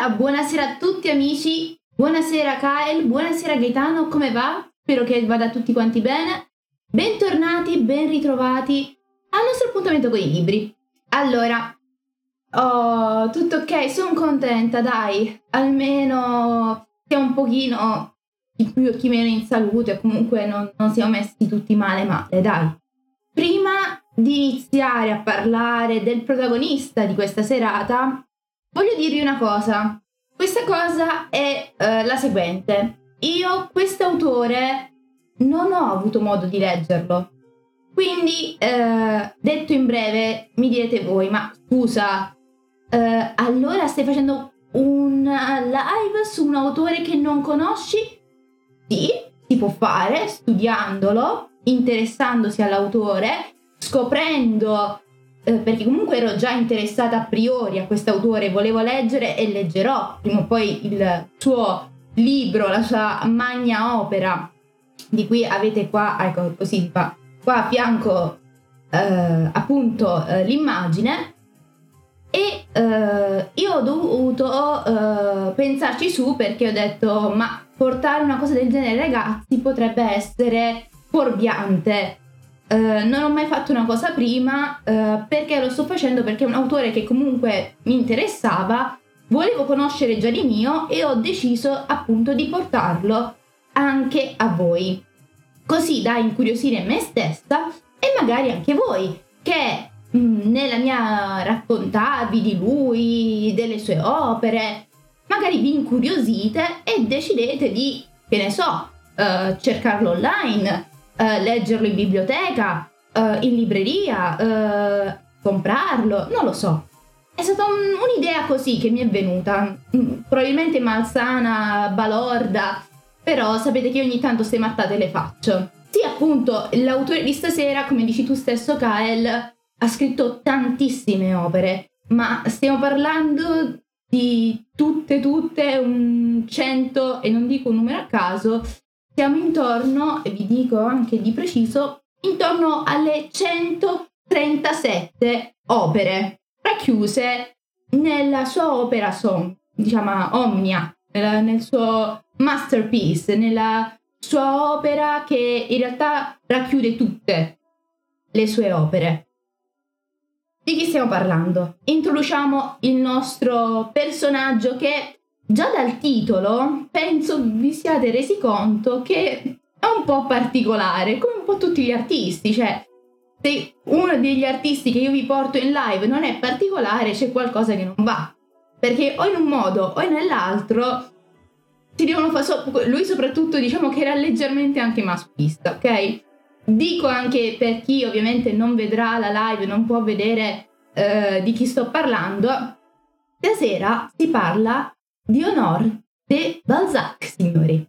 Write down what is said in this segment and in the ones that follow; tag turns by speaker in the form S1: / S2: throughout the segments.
S1: Allora, buonasera a tutti amici, buonasera Kyle, buonasera Gaetano, come va? Spero che vada tutti quanti bene. Bentornati, ben ritrovati al nostro appuntamento con i libri. Allora, oh, tutto ok, sono contenta, dai, almeno stiamo un pochino chi più e chi meno in salute, comunque non, non siamo messi tutti male male, dai. Prima di iniziare a parlare del protagonista di questa serata, Voglio dirvi una cosa. Questa cosa è uh, la seguente. Io quest'autore non ho avuto modo di leggerlo. Quindi, uh, detto in breve, mi direte voi, ma scusa, uh, allora stai facendo una live su un autore che non conosci? Sì, si può fare studiandolo, interessandosi all'autore, scoprendo eh, perché comunque ero già interessata a priori a quest'autore, volevo leggere e leggerò prima o poi il suo libro, la sua magna opera, di cui avete qua, ecco così fa, qua a fianco eh, appunto eh, l'immagine. E eh, io ho dovuto eh, pensarci su perché ho detto ma portare una cosa del genere ragazzi potrebbe essere fuorviante Uh, non ho mai fatto una cosa prima uh, perché lo sto facendo perché è un autore che comunque mi interessava, volevo conoscere già di mio e ho deciso appunto di portarlo anche a voi. Così da incuriosire me stessa e magari anche voi che mh, mm, nella mia raccontarvi di lui, delle sue opere, magari vi incuriosite e decidete di, che ne so, uh, cercarlo online uh, leggerlo in biblioteca, uh, in libreria, uh, comprarlo, non lo so. È stata un, un'idea così che mi è venuta, mm, probabilmente malsana, balorda, però sapete che ogni tanto ste mattate le faccio. Sì, appunto, l'autore di stasera, come dici tu stesso, Kael, ha scritto tantissime opere, ma stiamo parlando di tutte, tutte, un cento, e non dico un numero a caso, siamo intorno, e vi dico anche di preciso, intorno alle 137 opere racchiuse nella sua opera song, diciamo Omnia, nel suo masterpiece, nella sua opera che in realtà racchiude tutte le sue opere. Di chi stiamo parlando? Introduciamo il nostro personaggio che Già dal titolo penso vi siate resi conto che è un po' particolare, come un po' tutti gli artisti, cioè se uno degli artisti che io vi porto in live non è particolare c'è qualcosa che non va, perché o in un modo o nell'altro si devono fare, so- lui soprattutto diciamo che era leggermente anche maschista, ok? Dico anche per chi ovviamente non vedrà la live, non può vedere uh, di chi sto parlando, stasera si parla di Honor de Balzac, signori.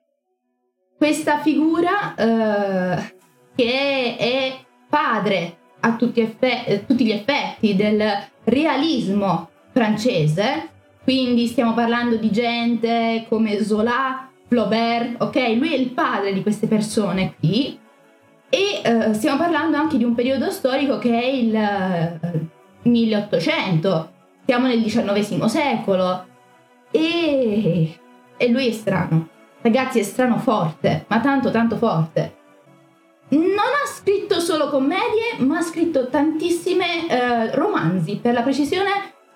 S1: Questa figura eh, che è padre a tutti, effe- eh, tutti gli effetti del realismo francese, quindi stiamo parlando di gente come Zola, Flaubert, ok? Lui è il padre di queste persone qui. E eh, stiamo parlando anche di un periodo storico che è il eh, 1800, siamo nel XIX secolo, e, e lui è strano. Ragazzi, è strano forte, ma tanto tanto forte. Non ha scritto solo commedie, ma ha scritto tantissime eh, romanzi, per la precisione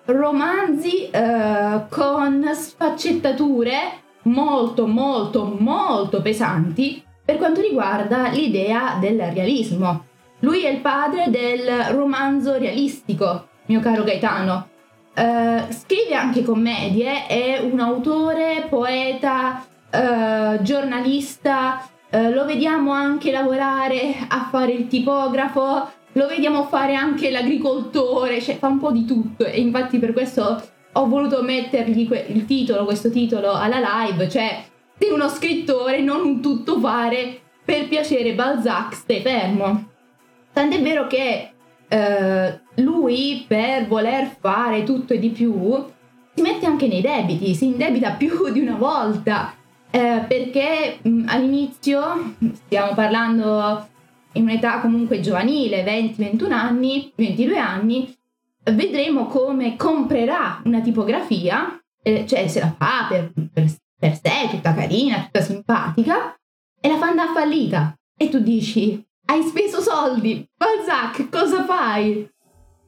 S1: romanzi eh, con sfaccettature molto molto molto pesanti per quanto riguarda l'idea del realismo. Lui è il padre del romanzo realistico, mio caro Gaetano. Uh, scrive anche commedie, è un autore, poeta, uh, giornalista, uh, lo vediamo anche lavorare a fare il tipografo, lo vediamo fare anche l'agricoltore, cioè fa un po' di tutto e infatti per questo ho voluto mettergli que- il titolo, questo titolo alla live, cioè sei uno scrittore, non un tuttofare, per piacere Balzac, stai fermo. Tant'è vero che eh, lui per voler fare tutto e di più si mette anche nei debiti, si indebita più di una volta eh, perché mh, all'inizio stiamo parlando in un'età comunque giovanile, 20-21 anni, 22 anni, vedremo come comprerà una tipografia eh, cioè se la fa per, per, per sé, tutta carina, tutta simpatica, e la fa andare fallita. E tu dici, hai speso soldi, Balzac, cosa fai?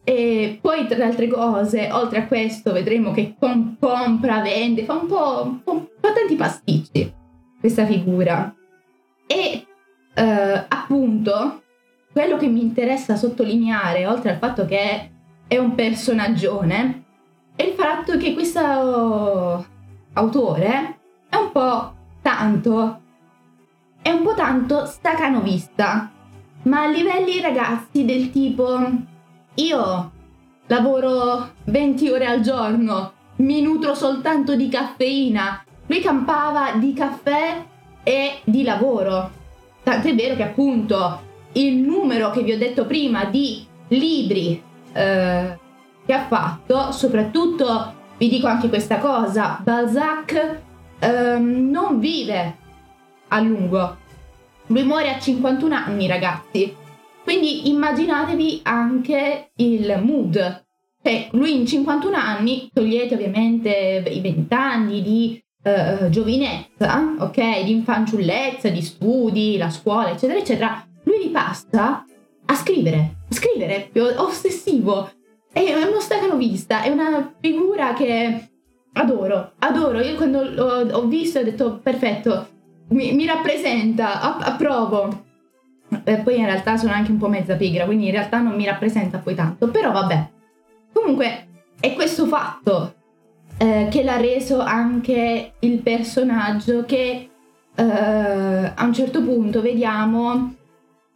S1: E poi tra le altre cose, oltre a questo, vedremo che com- compra, vende, fa un po', un po' tanti pasticci questa figura. E eh, appunto, quello che mi interessa sottolineare, oltre al fatto che è un personaggione, è il fatto che questo autore è un po' tanto, è un po' tanto stacanovista, ma a livelli ragazzi del tipo io lavoro 20 ore al giorno, mi nutro soltanto di caffeina, lui campava di caffè e di lavoro. Tant'è vero che appunto il numero che vi ho detto prima di libri eh, che ha fatto, soprattutto vi dico anche questa cosa, Balzac eh, non vive a lungo. Lui muore a 51 anni, ragazzi. Quindi immaginatevi anche il mood. Cioè, lui in 51 anni, togliete ovviamente i 20 anni di uh, giovinezza, ok, di infanciullezza, di studi, la scuola, eccetera, eccetera, lui li passa a scrivere, a scrivere, più ossessivo. È uno stacanovista, è una figura che adoro, adoro. Io quando l'ho, ho visto ho detto perfetto, mi, mi rappresenta, app- approvo. E poi in realtà sono anche un po' mezza pigra, quindi in realtà non mi rappresenta poi tanto, però vabbè. Comunque è questo fatto eh, che l'ha reso anche il personaggio che eh, a un certo punto vediamo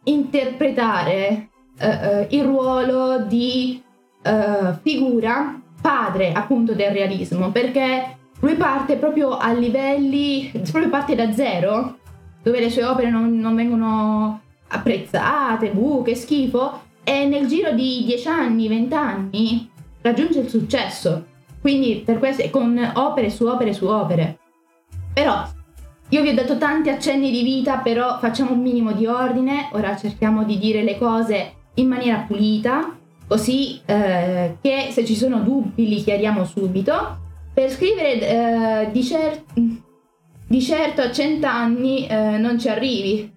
S1: interpretare eh, eh il ruolo di eh, figura padre appunto del realismo perché lui parte proprio a livelli proprio parte da zero dove le sue opere non, non vengono apprezzate, buh, che schifo e nel giro di 10 anni, 20 anni raggiunge il successo quindi per questo, con opere su opere su opere. Però io vi ho dato tanti accenni di vita, però facciamo un minimo di ordine. Ora cerchiamo di dire le cose in maniera pulita, così eh, che se ci sono dubbi li chiariamo subito. Per scrivere eh, di, cer- di, certo a cent'anni eh, non ci arrivi.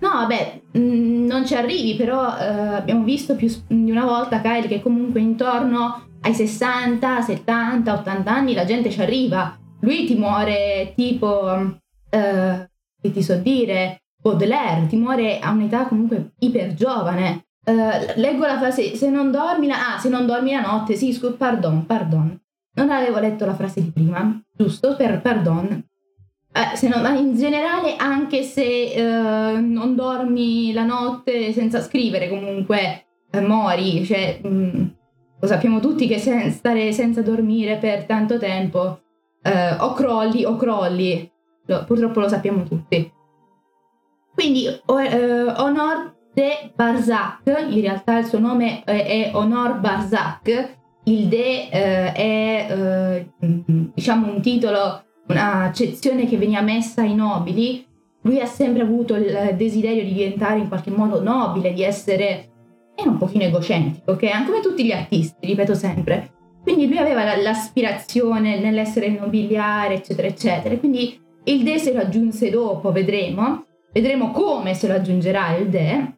S1: No, vabbè, mm, non ci arrivi, però eh, abbiamo visto più di una volta, Kyle, che comunque intorno ai 60, 70, 80 anni la gente ci arriva. Lui ti muore tipo, eh, che ti so dire, Baudelaire, ti muore a un'età comunque iper giovane. Eh, leggo la frase, se non dormi la... Ah, se non dormi la notte, sì, scusa, pardon, pardon. Non avevo letto la frase di prima, giusto? Per pardon. Eh, non, in generale, anche se eh, non dormi la notte senza scrivere, comunque eh, mori, cioè... Mh, mm, lo sappiamo tutti che sen- stare senza dormire per tanto tempo eh, o crolli o crolli, lo, purtroppo lo sappiamo tutti. Quindi eh, Honor de Barzac, in realtà il suo nome è, è Honor Barzac, il de eh, è eh, diciamo un titolo, un'accezione che veniva messa ai nobili. Lui ha sempre avuto il desiderio di diventare in qualche modo nobile, di essere era un pochino egocentrico, okay? come tutti gli artisti, ripeto sempre. Quindi lui aveva l'aspirazione nell'essere nobiliare, eccetera, eccetera. Quindi il De se lo aggiunse dopo, vedremo. Vedremo come se lo aggiungerà il De.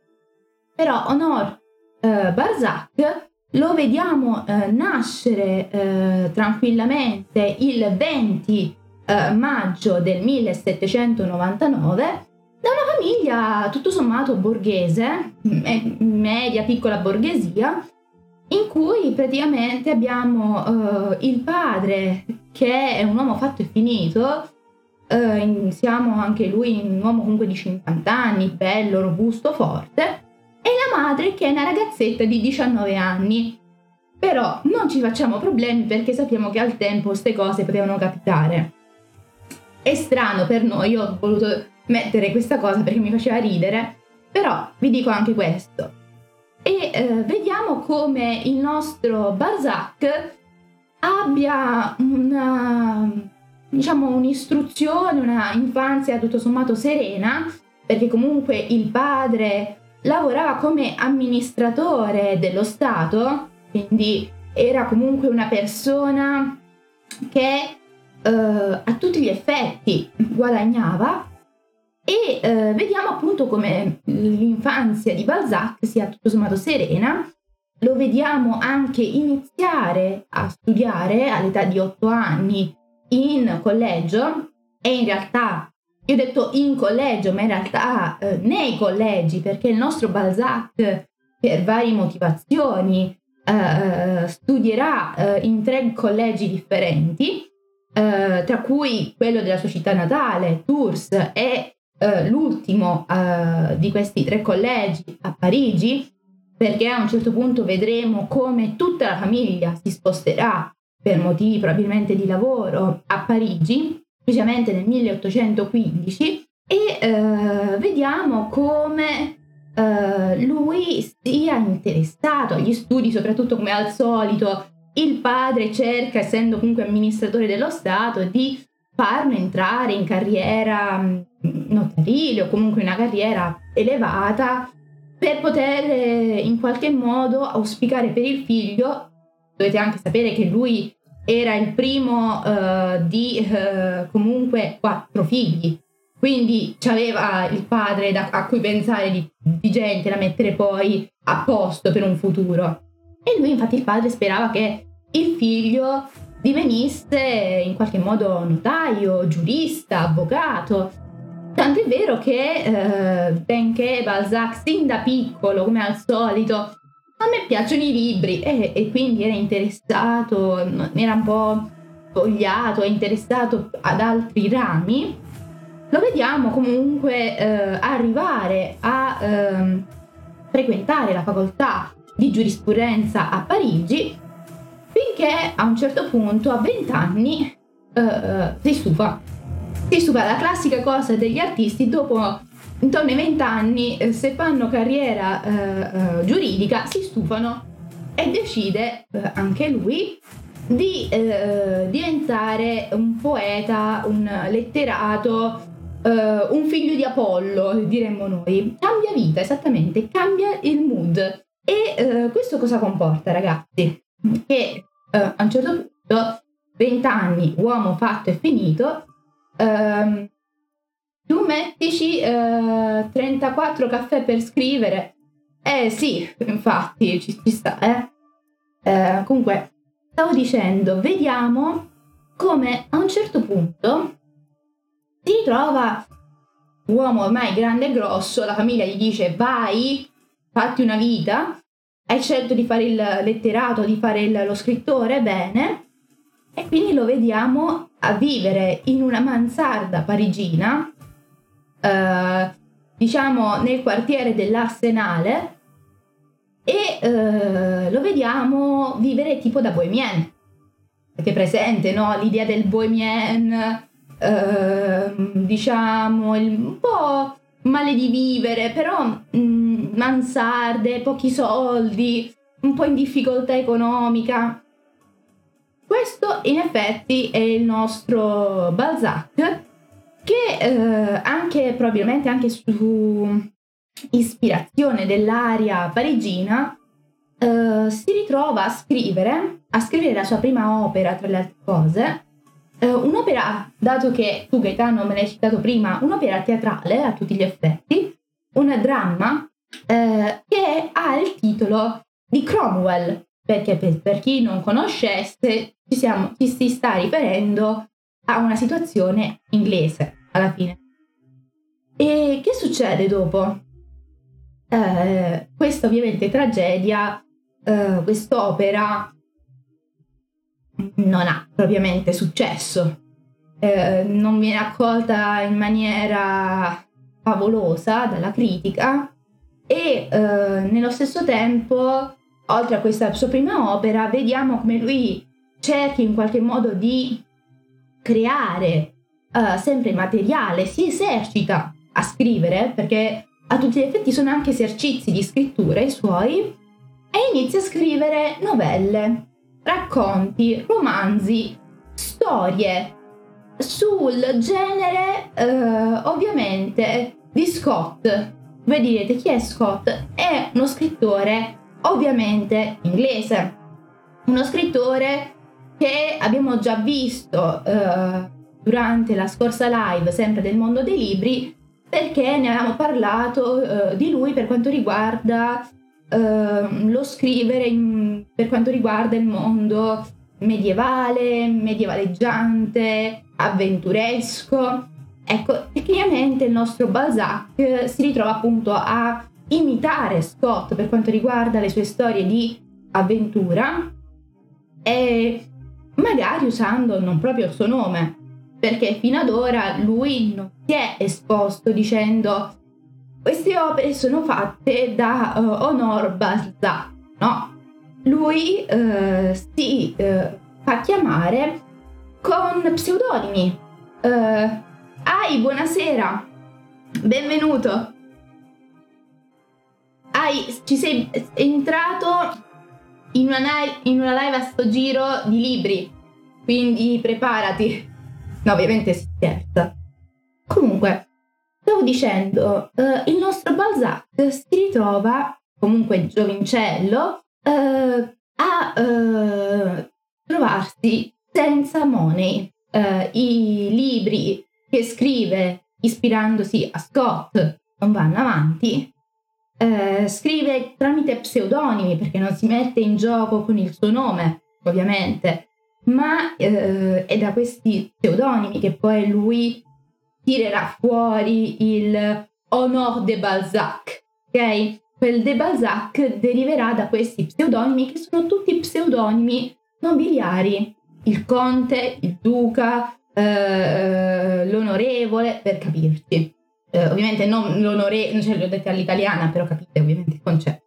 S1: Però Honor eh, Barzac lo vediamo eh, nascere eh, tranquillamente il 20 eh, maggio del 1799 da una famiglia tutto sommato borghese, media, piccola borghesia, in cui praticamente abbiamo uh, il padre che è un uomo fatto e finito, uh, siamo anche lui un uomo comunque di 50 anni, bello, robusto, forte, e la madre che è una ragazzetta di 19 anni. Però non ci facciamo problemi perché sappiamo che al tempo queste cose potevano capitare. È strano per noi, io ho voluto mettere questa cosa perché mi faceva ridere, però vi dico anche questo. E eh, vediamo come il nostro Balzac abbia una, diciamo, un'istruzione, una infanzia tutto sommato serena, perché comunque il padre lavorava come amministratore dello Stato, quindi era comunque una persona che eh, a tutti gli effetti guadagnava e eh, vediamo appunto come l'infanzia di Balzac sia tutto sommato serena. Lo vediamo anche iniziare a studiare all'età di 8 anni in collegio e in realtà, io ho detto in collegio, ma in realtà eh, nei collegi, perché il nostro Balzac per varie motivazioni eh, studierà eh, in tre collegi differenti, eh, tra cui quello della sua città natale, Tours, e eh, l'ultimo eh, di questi tre collegi a Parigi, perché a un certo punto vedremo come tutta la famiglia si sposterà per motivi probabilmente di lavoro a Parigi, specialmente nel 1815, e eh, vediamo come eh, lui sia interessato agli studi, soprattutto come al solito il padre cerca, essendo comunque amministratore dello Stato, di farlo entrare in carriera mm, notarile o comunque una carriera elevata per poter eh, in qualche modo auspicare per il figlio. Dovete anche sapere che lui era il primo uh, di uh, comunque quattro figli, quindi aveva il padre da, a cui pensare di, di gente da mettere poi a posto per un futuro. E lui infatti il padre sperava che il figlio divenisse in qualche modo notaio, giurista, avvocato. Tanto è vero che, eh, benché Balzac sin da piccolo, come al solito, a me piacciono i libri e, e quindi era interessato, era un po' vogliato, interessato ad altri rami, lo vediamo comunque eh, arrivare a eh, frequentare la facoltà di giurisprudenza a Parigi finché a un certo punto, a 20 anni, uh, si stufa. Si stufa la classica cosa degli artisti dopo intorno ai 20 anni, eh, se fanno carriera uh, uh, giuridica, si stufano e decide anche lui di diventare un poeta, un letterato, un figlio di Apollo, diremmo noi. Cambia vita, esattamente, cambia il mood. E questo cosa comporta, ragazzi? che uh, a un certo punto, 20 anni, uomo fatto e finito, um, tu mettici eh, 34 caffè per scrivere. Eh sì, infatti ci, ci sta, eh. Uh, comunque, stavo dicendo, vediamo come a un certo punto si ritrova uomo ormai grande e grosso, la famiglia gli dice vai, fatti una vita, hai scelto di fare il letterato, di fare il, lo scrittore, bene, e quindi lo vediamo a vivere in una mansarda parigina, eh, diciamo nel quartiere dell'Arsenale, e eh, lo vediamo vivere tipo da bohemien. Avete presente, no? L'idea del bohemien, eh, diciamo, il, un po' male di vivere, però mh, mm, mansarde, pochi soldi, un po' in difficoltà economica. Questo in effetti è il nostro Balzac che eh, anche probabilmente anche su ispirazione dell'aria parigina eh, si ritrova a scrivere, a scrivere la sua prima opera tra le altre cose, eh, un'opera, dato che tu Gaetano me l'hai citato prima, un'opera teatrale a tutti gli effetti, un dramma eh, che ha il titolo di Cromwell, perché per, per chi non conoscesse ci, siamo, ci si sta riferendo a una situazione inglese alla fine. E che succede dopo? Eh, questa ovviamente tragedia, eh, quest'opera non ha propriamente successo, eh, non viene accolta in maniera favolosa dalla critica e eh, nello stesso tempo, oltre a questa sua prima opera, vediamo come lui cerchi in qualche modo di creare eh, sempre materiale, si esercita a scrivere perché a tutti gli effetti sono anche esercizi di scrittura i suoi e inizia a scrivere novelle racconti, romanzi, storie sul genere eh, ovviamente di Scott. Voi direte chi è Scott? È uno scrittore ovviamente inglese, uno scrittore che abbiamo già visto eh, durante la scorsa live, sempre del mondo dei libri, perché ne avevamo parlato eh, di lui per quanto riguarda eh, lo scrivere in, per quanto riguarda il mondo medievale, medievaleggiante, avventuresco. Ecco, tecnicamente il nostro Balzac si ritrova appunto a imitare Scott per quanto riguarda le sue storie di avventura e magari usando non proprio il suo nome, perché fino ad ora lui non si è esposto dicendo queste opere sono fatte da uh, Honor Balzac, no? Lui uh, si uh, fa chiamare con pseudonimi. Ai, buonasera, benvenuto. Ai, ci sei entrato in una, in una live a sto giro di libri, quindi preparati. No, ovviamente si scherza. Comunque, stavo dicendo, uh, il nostro Balzac si ritrova, comunque giovincello, uh, a uh, trovarsi senza money. I libri che scrive ispirandosi a Scott non vanno avanti. scrive tramite pseudonimi perché non si mette in gioco con il suo nome, ovviamente ma eh, è da questi pseudonimi che poi lui tirerà fuori il Honor de Balzac, ok? Quel de Balzac deriverà da questi pseudonimi che sono tutti pseudonimi nobiliari, il conte, il duca, eh, l'onorevole, per capirci. Eh, ovviamente non l'onorevole, ce li ho all'italiana, però capite ovviamente il concetto.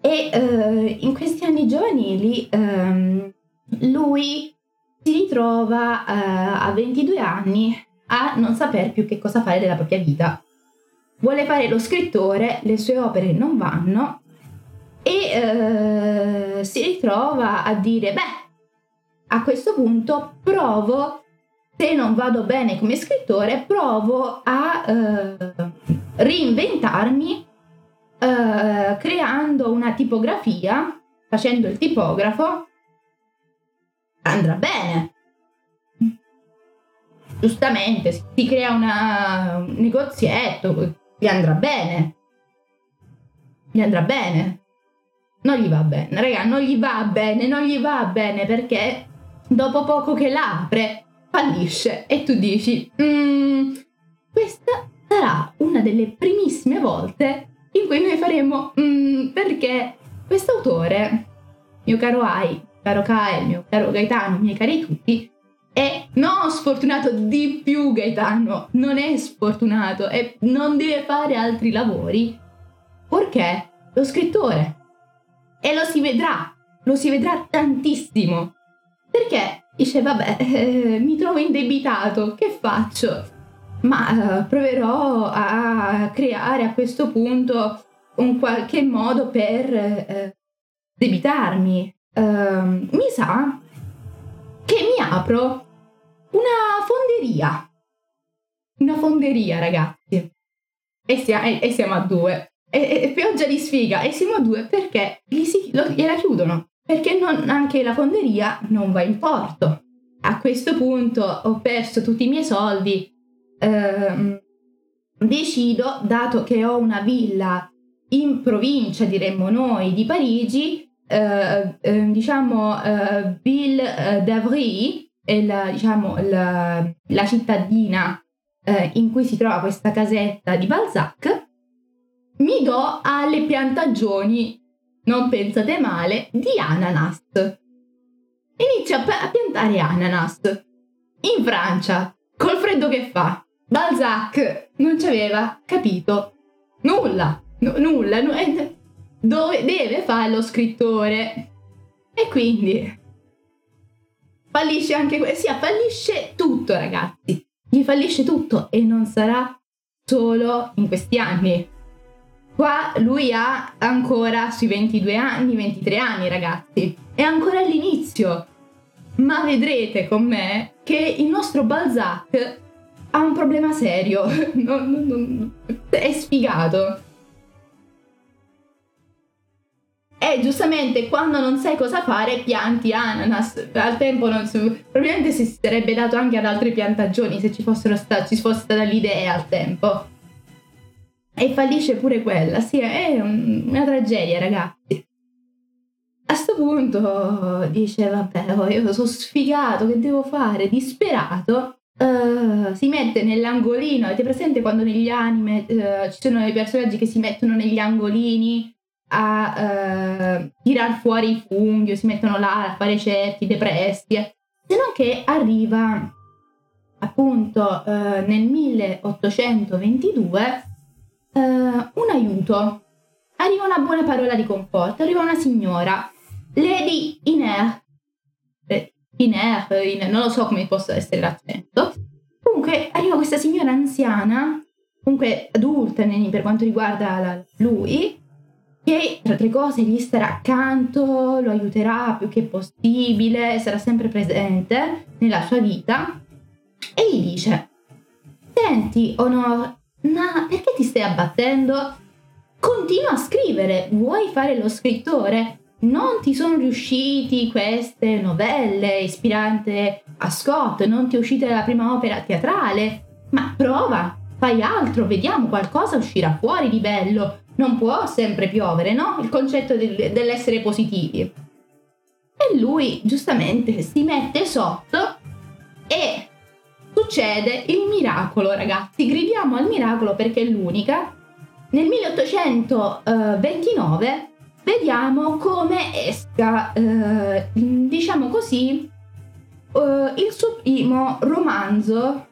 S1: E eh, in questi anni giovanili ehm, lui si ritrova eh, a 22 anni a non saper più che cosa fare della propria vita. Vuole fare lo scrittore, le sue opere non vanno e eh, si ritrova a dire, beh, a questo punto provo, se non vado bene come scrittore, provo a eh, reinventarmi eh, creando una tipografia, facendo il tipografo andrà bene. Giustamente, si crea una, un negozietto, gli andrà bene. Gli andrà bene. Non gli va bene, raga, non gli va bene, non gli va bene perché dopo poco che l'apre fallisce e tu dici, mm, questa sarà una delle primissime volte in cui noi faremo mm, perché quest'autore, mio caro Ai, caro Kael, mio caro Gaetano, miei cari tutti, è non sfortunato di più Gaetano, non è sfortunato e non deve fare altri lavori. Perché? Lo scrittore. E lo si vedrà, lo si vedrà tantissimo. Perché? Dice, vabbè, eh, mi trovo indebitato, che faccio? Ma eh, proverò a creare a questo punto un qualche modo per eh, debitarmi, uh, mi sa che mi apro una fonderia. Una fonderia, ragazzi. E, sia, e, e siamo a due. E, e, pioggia di sfiga. E siamo a due perché gli si, lo, gliela chiudono. Perché non, anche la fonderia non va in porto. A questo punto ho perso tutti i miei soldi. Ehm, decido, dato che ho una villa in provincia, diremmo noi, di Parigi, eh, eh, diciamo eh, Ville d'Avry la, diciamo, la, la cittadina eh, in cui si trova questa casetta di Balzac, mi do alle piantagioni, non pensate male, di ananas. Inizio a, a piantare ananas in Francia, col freddo che fa. Balzac non ci aveva capito nulla, n- nulla, n- dove deve fare lo scrittore. E quindi fallisce anche questo. Sì, fallisce tutto, ragazzi. Gli fallisce tutto e non sarà solo in questi anni. Qua lui ha ancora sui 22 anni, 23 anni, ragazzi. È ancora all'inizio. Ma vedrete con me che il nostro Balzac ha un problema serio. Non, non, non, è sfigato. E giustamente quando non sai cosa fare pianti ananas. Al tempo non si, probabilmente si sarebbe dato anche ad altre piantagioni se ci, sta, ci fosse stata l'idea al tempo. E fallisce pure quella, sì, è un, una tragedia ragazzi. A sto punto dice vabbè io sono sfigato, che devo fare? Disperato. Uh, si mette nell'angolino, avete presente quando negli anime uh, ci sono dei personaggi che si mettono negli angolini a uh, tirar fuori i funghi o si mettono là a fare certi depressi, se non che arriva appunto uh, nel 1822 uh, un aiuto, arriva una buona parola di conforto, arriva una signora, Lady Iner, eh, Iner, Iner non lo so come possa essere l'accento, comunque arriva questa signora anziana, comunque adulta per quanto riguarda la, lui, che tra altre cose gli starà accanto, lo aiuterà più che possibile, sarà sempre presente nella sua vita e gli dice Senti, Honor, ma perché ti stai abbattendo? Continua a scrivere, vuoi fare lo scrittore? Non ti sono riusciti queste novelle ispirate a Scott, non ti è uscita la prima opera teatrale, ma prova, fai altro, vediamo qualcosa uscirà fuori di bello non può sempre piovere, no? Il concetto del, dell'essere positivi. E lui giustamente si mette sotto e succede il miracolo, ragazzi. Gridiamo al miracolo perché è l'unica. Nel 1829 vediamo come esca, eh, diciamo così, eh, il suo primo romanzo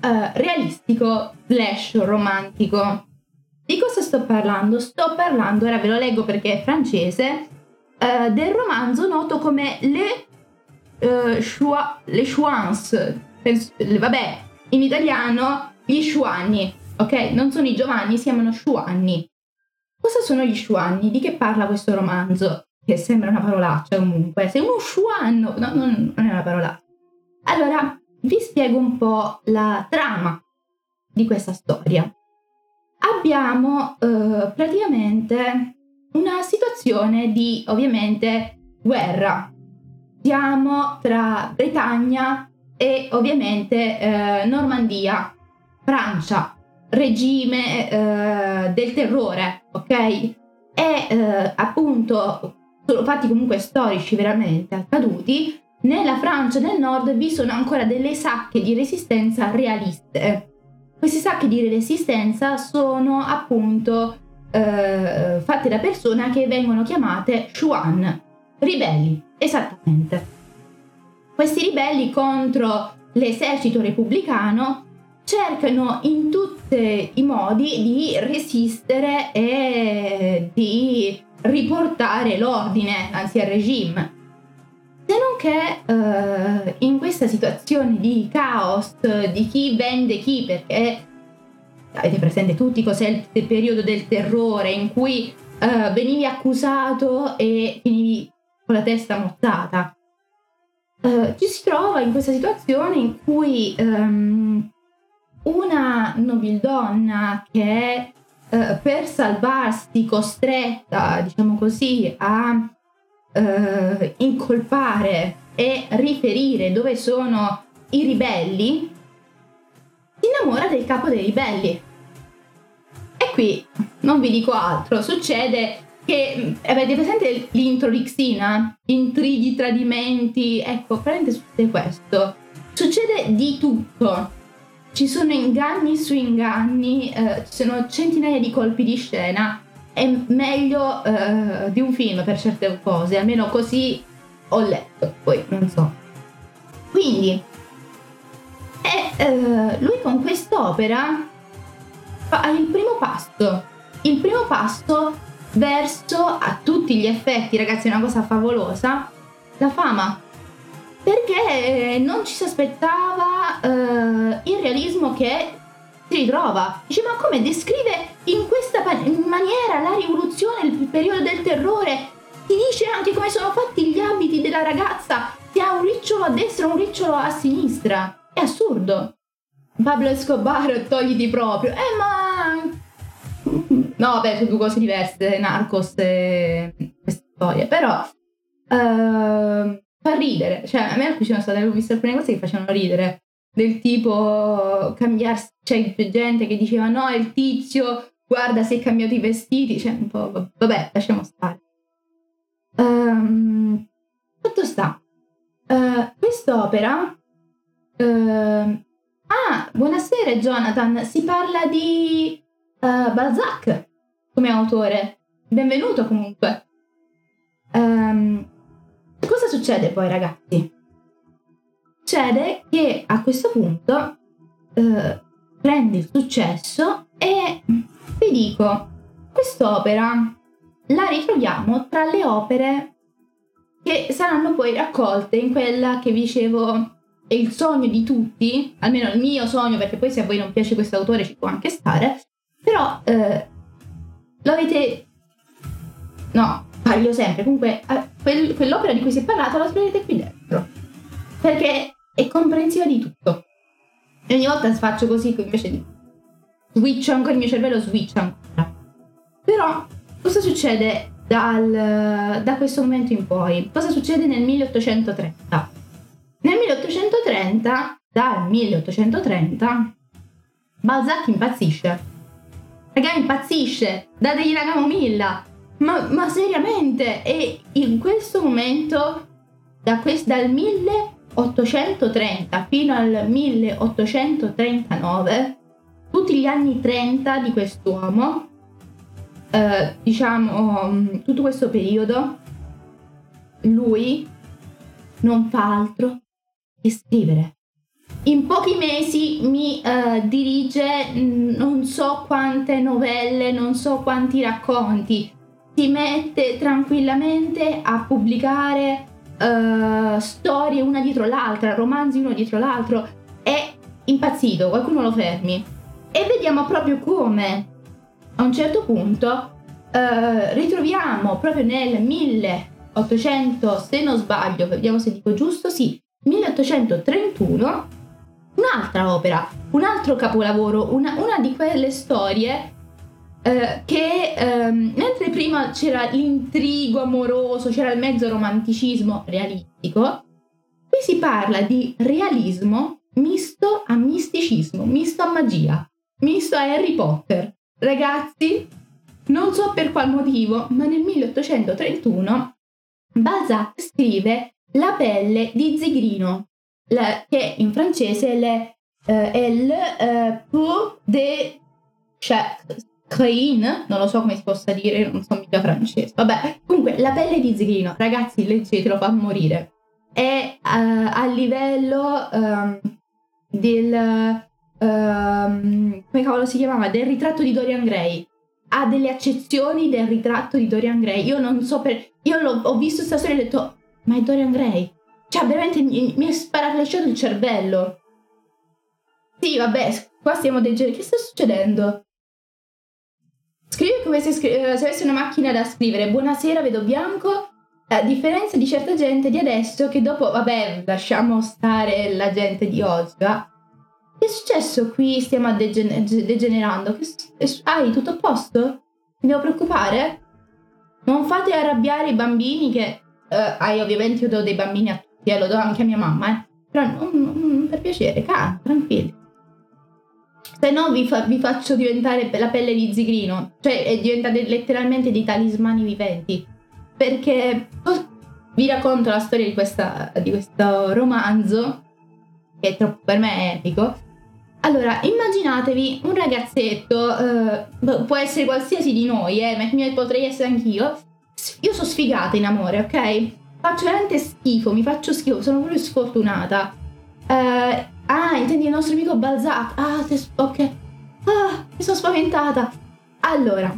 S1: eh, realistico slash romantico. Di cosa sto parlando? Sto parlando, ora ve lo leggo perché è francese, uh, del romanzo noto come Le, uh, Chua, Le Chouans. Penso, vabbè, in italiano gli Sciuanni, ok? Non sono i Giovanni, si chiamano Sciuanni. Cosa sono gli Sciuanni? Di che parla questo romanzo? Che sembra una parolaccia comunque. Sei uno Sciuanno, no, non, non è una parolaccia. Allora, vi spiego un po' la trama di questa storia abbiamo eh, praticamente una situazione di ovviamente guerra. Siamo tra Bretagna e ovviamente eh, Normandia, Francia, regime eh, del terrore, ok? E eh, appunto sono fatti comunque storici veramente accaduti. Nella Francia del nord vi sono ancora delle sacche di resistenza realiste questi sacchi di resistenza sono appunto eh, fatti da persone che vengono chiamate Shuan, ribelli, esattamente. Questi ribelli contro l'esercito repubblicano cercano in tutti i modi di resistere e di riportare l'ordine, anzi il regime. Se non che uh, in questa situazione di caos, di chi vende chi, perché avete presente tutti cos'è il periodo del terrore in cui uh, venivi accusato e finivi con la testa mozzata. Uh, ci si trova in questa situazione in cui um, una nobildonna che uh, per salvarsi costretta, diciamo così, a eh, incolpare e riferire dove sono i ribelli, si innamora del capo dei ribelli. E qui non vi dico altro, succede che mm, avete presente l'intro di Xina? Intrighi, tradimenti, ecco, prendete succede questo. Succede di tutto. Ci sono inganni su inganni, eh, ci sono centinaia di colpi di scena è meglio uh, di un film per certe cose, almeno così ho letto, poi non so. Quindi, e, uh, lui con quest'opera fa il primo passo, il primo passo verso a tutti gli effetti, ragazzi, è una cosa favolosa, la fama. Perché non ci si aspettava uh, il realismo che si ritrova. Dice, ma come descrive in questa maniera la rivoluzione, il periodo del terrore? Ti dice anche come sono fatti gli abiti della ragazza, che ha un ricciolo a destra e un ricciolo a sinistra. È assurdo. Pablo Escobar, togliti proprio. Eh, ma... No, vabbè, sono due cose diverse, Narcos e queste storie, però uh, fa ridere. Cioè, a me ci sono state, ho visto alcune cose che facevano ridere, del tipo cambiarsi, c'è cioè, gente che diceva no, è il tizio, guarda si è cambiato i vestiti, cioè un po', vabbè, lasciamo stare. Um, fatto sta, uh, quest'opera... Uh, ah, buonasera Jonathan, si parla di uh, Balzac come autore. Benvenuto comunque. Um, cosa succede poi ragazzi? Succede che a questo punto uh, prendi il successo e vi dico, quest'opera la ritroviamo tra le opere che saranno poi raccolte in quella che vi dicevo è il sogno di tutti, almeno il mio sogno, perché poi se a voi non piace questo autore ci può anche stare, però eh, lo. No, parlo sempre, comunque eh, quel, quell'opera di cui si è parlato la troverete qui dentro, perché è comprensiva di tutto. E ogni volta faccio così, invece di switch ancora il mio cervello, switch ancora. Però cosa succede dal, da questo momento in poi? Cosa succede nel 1830? Nel 1830, dal 1830, Balzac impazzisce. Raga, impazzisce, dategli la camomilla. Ma, ma seriamente, e in questo momento, da quest, dal 1830 fino al 1839, tutti gli anni 30 di quest'uomo, eh, diciamo, mm, tutto questo periodo, lui non fa altro che scrivere. In pochi mesi mi uh, dirige mm, non so quante novelle, non so quanti racconti. Si mette tranquillamente a pubblicare uh, storie una dietro l'altra, romanzi uno dietro l'altro. È impazzito, qualcuno lo fermi. E vediamo proprio come a un certo punto uh, ritroviamo proprio nel 1800, se non sbaglio, vediamo se dico giusto, sì, 1831, un'altra opera, un altro capolavoro, una, una di quelle storie eh, che ehm, mentre prima c'era l'intrigo amoroso, c'era il mezzo romanticismo realistico, qui si parla di realismo misto a misticismo, misto a magia misto a Harry Potter. Ragazzi, non so per qual motivo, ma nel 1831 Balzac scrive La pelle di Zigrino, la, che in francese è, uh, è le uh, peau de Crane, non lo so come si possa dire, non so mica francese. Vabbè, comunque, La pelle di Zigrino, ragazzi, leggetelo, fa morire. È uh, a livello um, del um, come cavolo si chiamava? Del ritratto di Dorian Gray. Ha delle accezioni del ritratto di Dorian Gray. Io non so per. Io ho visto questa storia e ho detto, ma è Dorian Gray? Cioè, veramente mi, mi è sparaflasciato il cervello. Sì, vabbè, qua stiamo degenerando. Che sta succedendo? Scrivi come se, scri- eh, se avessi una macchina da scrivere. Buonasera, vedo bianco. A differenza di certa gente di adesso che dopo, vabbè, lasciamo stare la gente di oggi, va? Che è successo qui? Stiamo degen- degenerando. Hai tutto a posto? Mi devo preoccupare? Non fate arrabbiare i bambini che... Uh, hai ovviamente io do dei bambini a tutti, eh, lo do anche a mia mamma, eh. Però non, non, per piacere, calma, tranquilli. Se no vi, fa- vi, faccio diventare la pelle di zigrino. Cioè diventate letteralmente dei talismani viventi. Perché oh, vi racconto la storia di, questa, di questo romanzo, che troppo, per me è epico allora, immaginatevi un ragazzetto, eh, può essere qualsiasi di noi, eh, ma potrei essere anch'io. Io sono sfigata in amore, ok? Faccio veramente schifo, mi faccio schifo, sono proprio sfortunata. Eh, ah, intendi il nostro amico Balzac? Ah, te, ok. Ah, mi sono spaventata. Allora,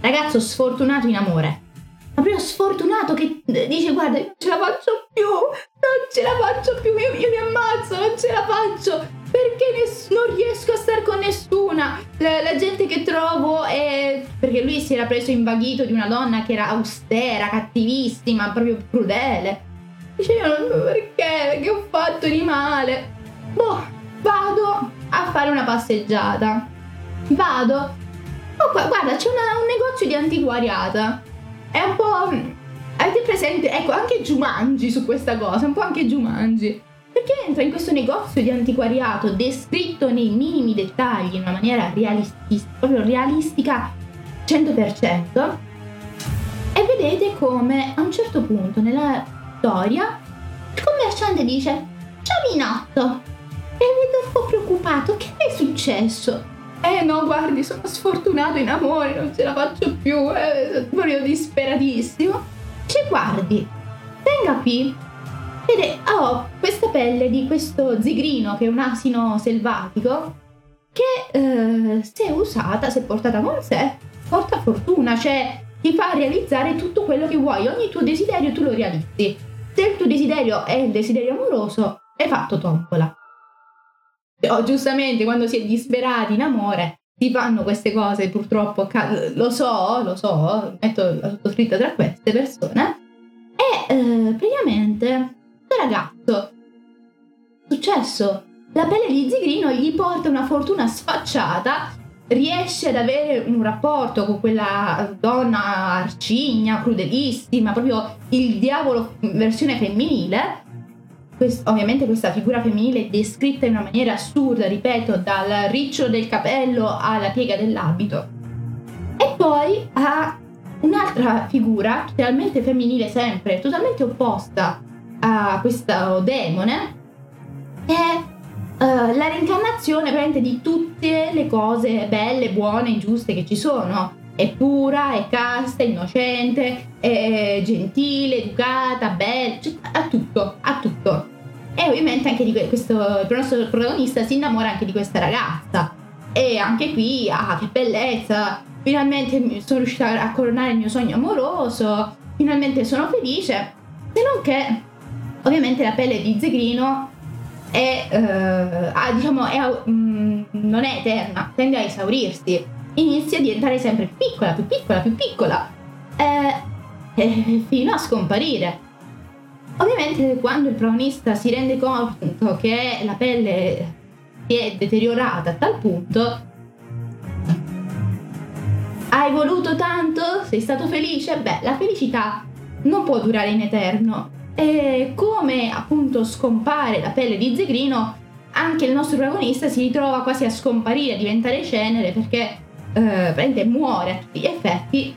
S1: ragazzo sfortunato in amore. Ma proprio sfortunato che dice guarda, non ce la faccio più, non ce la faccio più, io, io mi ammazzo, non ce la faccio, perché ness- non riesco a stare con nessuna. La, la, gente che trovo è... perché lui si era preso invaghito di una donna che era austera, cattivissima, proprio crudele. Dice io non perché, che ho fatto di male. Boh, vado a fare una passeggiata. Vado Oh, guarda, c'è una, un negozio di antiquariata. È un po'. Mm, avete presente? Ecco, anche Jumanji su questa cosa, un po' anche Jumanji. Perché entra in questo negozio di antiquariato descritto nei minimi dettagli in una maniera realistica, proprio realistica 100%. E vedete come a un certo punto nella storia il commerciante dice Ciao Minotto, e vedo un po' preoccupato, che è successo? Eh no, guardi, sono sfortunato in amore, non ce la faccio più, eh, proprio disperatissimo. Ci guardi, venga qui. Vede, ho questa pelle di questo zigrino che è un asino selvatico che eh, se usata, se portata con sé, porta fortuna, cioè ti fa realizzare tutto quello che vuoi, ogni tuo desiderio tu lo realizzi. Se il tuo desiderio è il desiderio amoroso, hai fatto tombola. Oh, giustamente quando si è disperati in amore si fanno queste cose purtroppo lo so lo so metto la sottoscritta tra queste persone e eh, praticamente questo ragazzo successo la pelle di zigrino gli porta una fortuna sfacciata riesce ad avere un rapporto con quella donna arcigna, crudelissima, proprio il diavolo versione femminile Quest- ovviamente questa figura femminile è descritta in una maniera assurda, ripeto, dal riccio del capello alla piega dell'abito. E poi ha un'altra figura, totalmente femminile sempre, totalmente opposta a questo demone, è uh, la reincarnazione veramente di tutte le cose belle, buone, giuste che ci sono. È pura, è casta, è innocente, è gentile, educata, bella, cioè, ha tutto, ha tutto. E ovviamente anche di questo, il nostro protagonista si innamora anche di questa ragazza. E anche qui, ah, che bellezza! Finalmente sono riuscita a coronare il mio sogno amoroso, finalmente sono felice. Se non che, ovviamente, la pelle di Zegrino è, eh, ah, diciamo, è, mm, non è eterna, tende a esaurirsi. Inizia a diventare sempre più piccola, più piccola, più piccola, eh, fino a scomparire. Ovviamente quando il protagonista si rende conto che la pelle si è deteriorata a tal punto, hai voluto tanto? Sei stato felice? Beh, la felicità non può durare in eterno. E come appunto scompare la pelle di Zegrino, anche il nostro protagonista si ritrova quasi a scomparire, a diventare cenere perché eh, muore a tutti gli effetti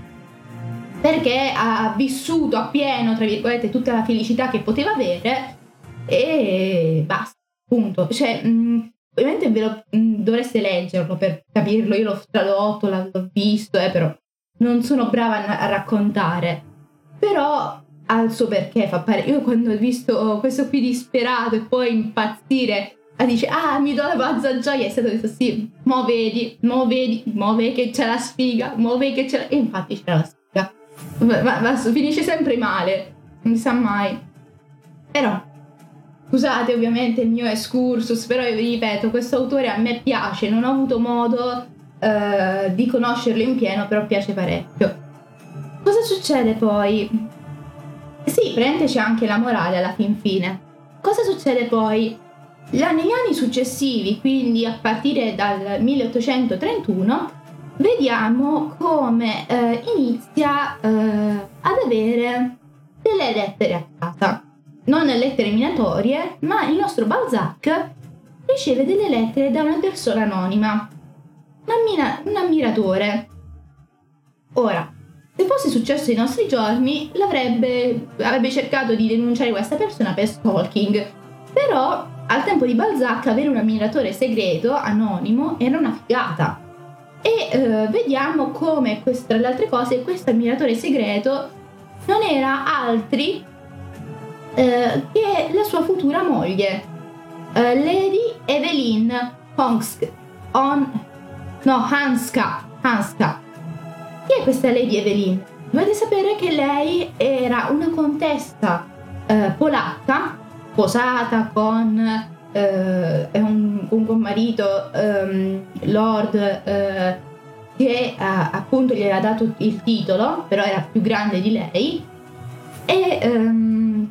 S1: perché ha vissuto appieno, tra virgolette, tutta la felicità che poteva avere e basta, punto. Cioè, mh, ovviamente ve lo, mh, dovreste leggerlo per capirlo, io l'ho tradotto, l'ho visto, eh, però non sono brava a, a raccontare. Però ha il suo perché, fa pare. Io quando ho visto questo qui disperato e poi impazzire, dice, ah, mi do la pazza gioia, è stato detto sì, mo vedi, mo vedi, mo vedi che c'è la sfiga, mo vedi che c'è la... E infatti c'era la sfiga ma, ma finisce sempre male, non si sa mai. Però, scusate ovviamente il mio excursus, però vi ripeto, questo autore a me piace, non ho avuto modo uh, di conoscerlo in pieno, però piace parecchio. Cosa succede poi? Sì, prende c'è anche la morale alla fin fine. Cosa succede poi? Negli anni successivi, quindi a partire dal 1831, vediamo come eh, inizia eh, ad avere delle lettere a casa. Non lettere minatorie, ma il nostro Balzac riceve delle lettere da una persona anonima, un, ammira- un ammiratore. Ora, se fosse successo ai nostri giorni, l'avrebbe avrebbe cercato di denunciare questa persona per stalking. Però, al tempo di Balzac, avere un ammiratore segreto, anonimo, era una figata e eh, vediamo come tra le altre cose questo ammiratore segreto non era altri eh, che la sua futura moglie eh, Lady Evelyn Honsk on, no Hanska Hanska chi è questa Lady Evelyn? dovete sapere che lei era una contessa eh, polacca sposata con eh, un, un marito, um, Lord, eh, che ha, appunto gli aveva dato il titolo, però era più grande di lei. E um,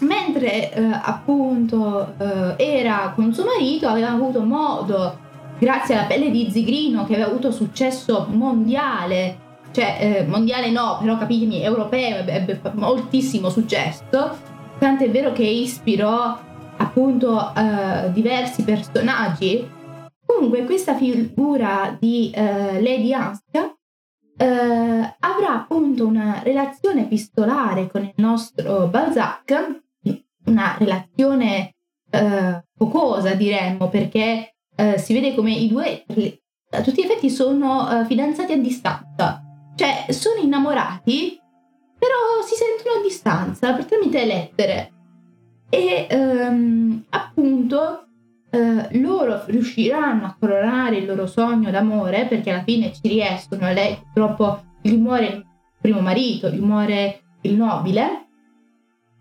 S1: mentre eh, appunto eh, era con suo marito, aveva avuto modo grazie alla pelle di Zigrino che aveva avuto successo mondiale, cioè eh, mondiale no, però capitemi, europeo, ebbe moltissimo successo, tant'è vero che ispirò appunto eh, diversi personaggi. Comunque questa figura di eh, Lady Anska eh, avrà appunto una relazione epistolare con il nostro Balzac, una relazione eh, focosa diremmo, perché eh, si vede come i due a tutti gli effetti sono fidanzati a distanza, cioè sono innamorati, però si sentono a distanza per tramite lettere. E um, appunto uh, loro riusciranno a coronare il loro sogno d'amore perché alla fine ci riescono. A lei purtroppo gli muore il primo marito, gli muore il nobile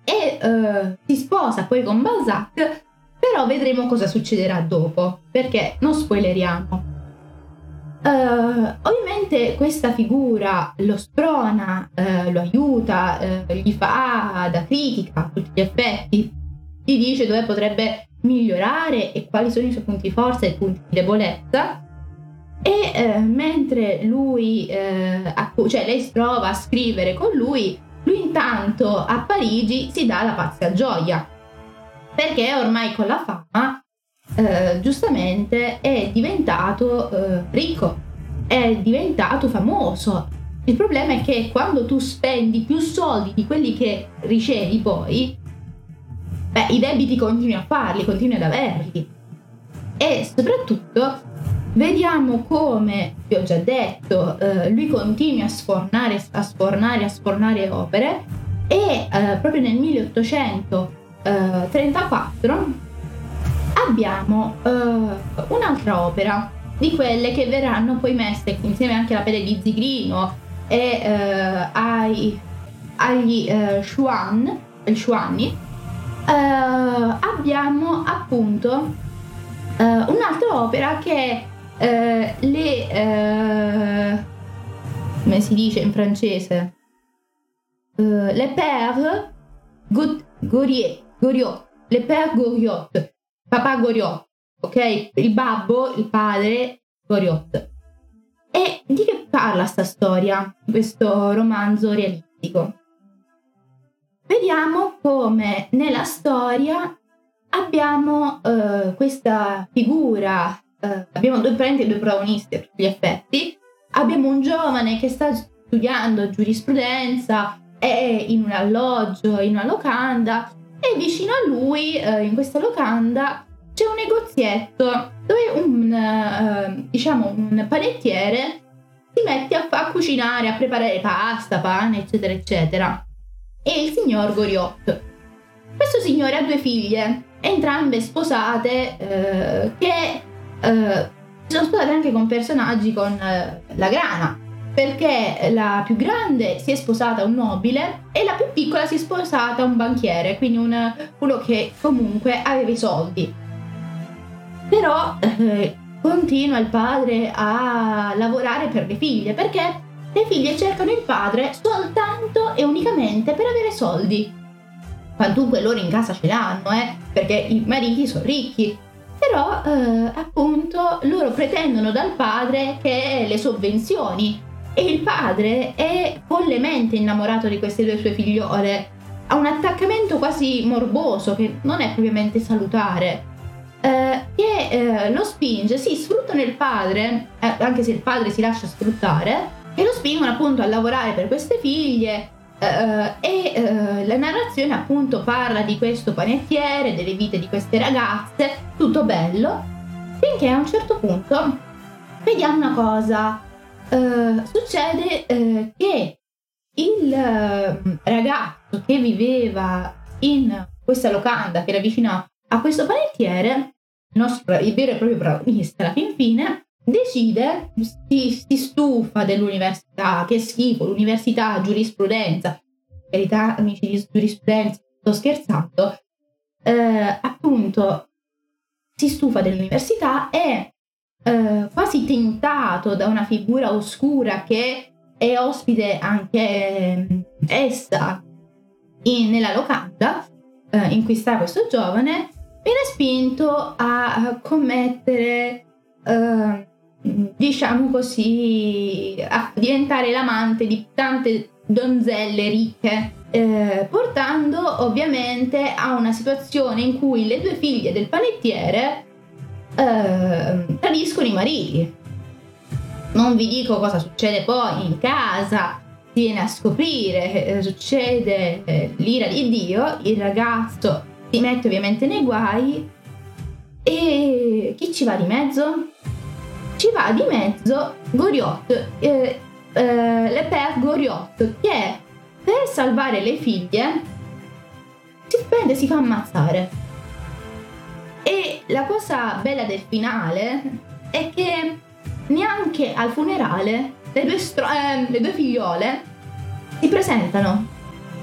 S1: e uh, si sposa poi con Balzac però vedremo cosa succederà dopo, perché non spoileriamo. Uh, ovviamente questa figura lo sprona, uh, lo aiuta, uh, gli fa da critica a tutti gli effetti, gli dice dove potrebbe migliorare e quali sono i suoi punti di forza e i punti di debolezza. E mentre lui, cioè lei si trova a scrivere con lui, lui intanto a Parigi si dà la pazza gioia perché ormai con la fama giustamente è diventato eh, ricco, è diventato famoso. Il problema è che quando tu spendi più soldi di quelli che ricevi poi, beh, i debiti continui a farli, continui ad averli. E soprattutto vediamo come, vi ho già detto, eh, lui continua a sfornare, a sfornare, a sfornare opere e eh, proprio nel 1800 eh, 34 abbiamo eh, un'altra opera di quelle che verranno poi messe insieme anche alla pelle di Zigrino e eh, ai, agli eh, Shuan, Shuani eh, abbiamo appunto eh, un'altra opera che eh, le eh, come si dice in francese? Le Pères Gaurier Goriot, le père Goriot, papà Goriot, ok? Il babbo, il padre Goriot. E di che parla sta storia, questo romanzo realistico? Vediamo come nella storia abbiamo uh, questa figura, uh, abbiamo due, due protagonisti a tutti gli effetti, abbiamo un giovane che sta studiando giurisprudenza, è in un alloggio, in una locanda e vicino a lui, eh, in questa locanda, c'è un negozietto dove un, eh, diciamo, un panettiere si mette a, a, cucinare, a preparare pasta, pane, eccetera, eccetera. E il signor Goriot. Questo signore ha due figlie, entrambe sposate, eh, che eh, sono sposate anche con personaggi con eh, la grana perché la più grande si è sposata a un nobile e la più piccola si è sposata a un banchiere, quindi un, uno che comunque aveva i soldi. Però eh, continua il padre a lavorare per le figlie perché le figlie cercano il padre soltanto e unicamente per avere soldi. Quantunque loro in casa ce l'hanno, eh, perché i mariti sono ricchi. Però eh, appunto loro pretendono dal padre che le sovvenzioni e il padre è follemente innamorato di queste due sue figliole. Ha un attaccamento quasi morboso che non è propriamente salutare. Eh, che eh, lo spinge, sì, sfruttano il padre, eh, anche se il padre si lascia sfruttare, e lo spingono appunto a lavorare per queste figlie. Eh, e eh, la narrazione appunto parla di questo panettiere, delle vite di queste ragazze, tutto bello, finché a un certo punto vediamo una cosa eh, succede che il uh, ragazzo che viveva in questa locanda che era vicino a questo panettiere, il nostro il vero e proprio protagonista alla fin fine, decide, si, si stufa dell'università, che schifo, l'università, giurisprudenza, verità amici di giurisprudenza, sto scherzando, eh, appunto si stufa dell'università e eh, quasi tentato da una figura oscura che è ospite anche eh, essa in, nella locanda eh, in cui sta questo giovane, viene spinto a commettere eh, diciamo così, a diventare l'amante di tante donzelle ricche, eh, portando ovviamente a una situazione in cui le due figlie del panettiere eh, tradiscono i mariti. Non vi dico cosa succede poi in casa, si viene a scoprire, eh, succede eh, l'ira di Dio, il ragazzo si mette ovviamente nei guai e chi ci va di mezzo? Ci va di mezzo Goriot, eh, eh, Le Père Goriot, che per salvare le figlie si prende e si fa ammazzare. E la cosa bella del finale è che neanche al funerale le due, stro- eh, le due figliole si presentano,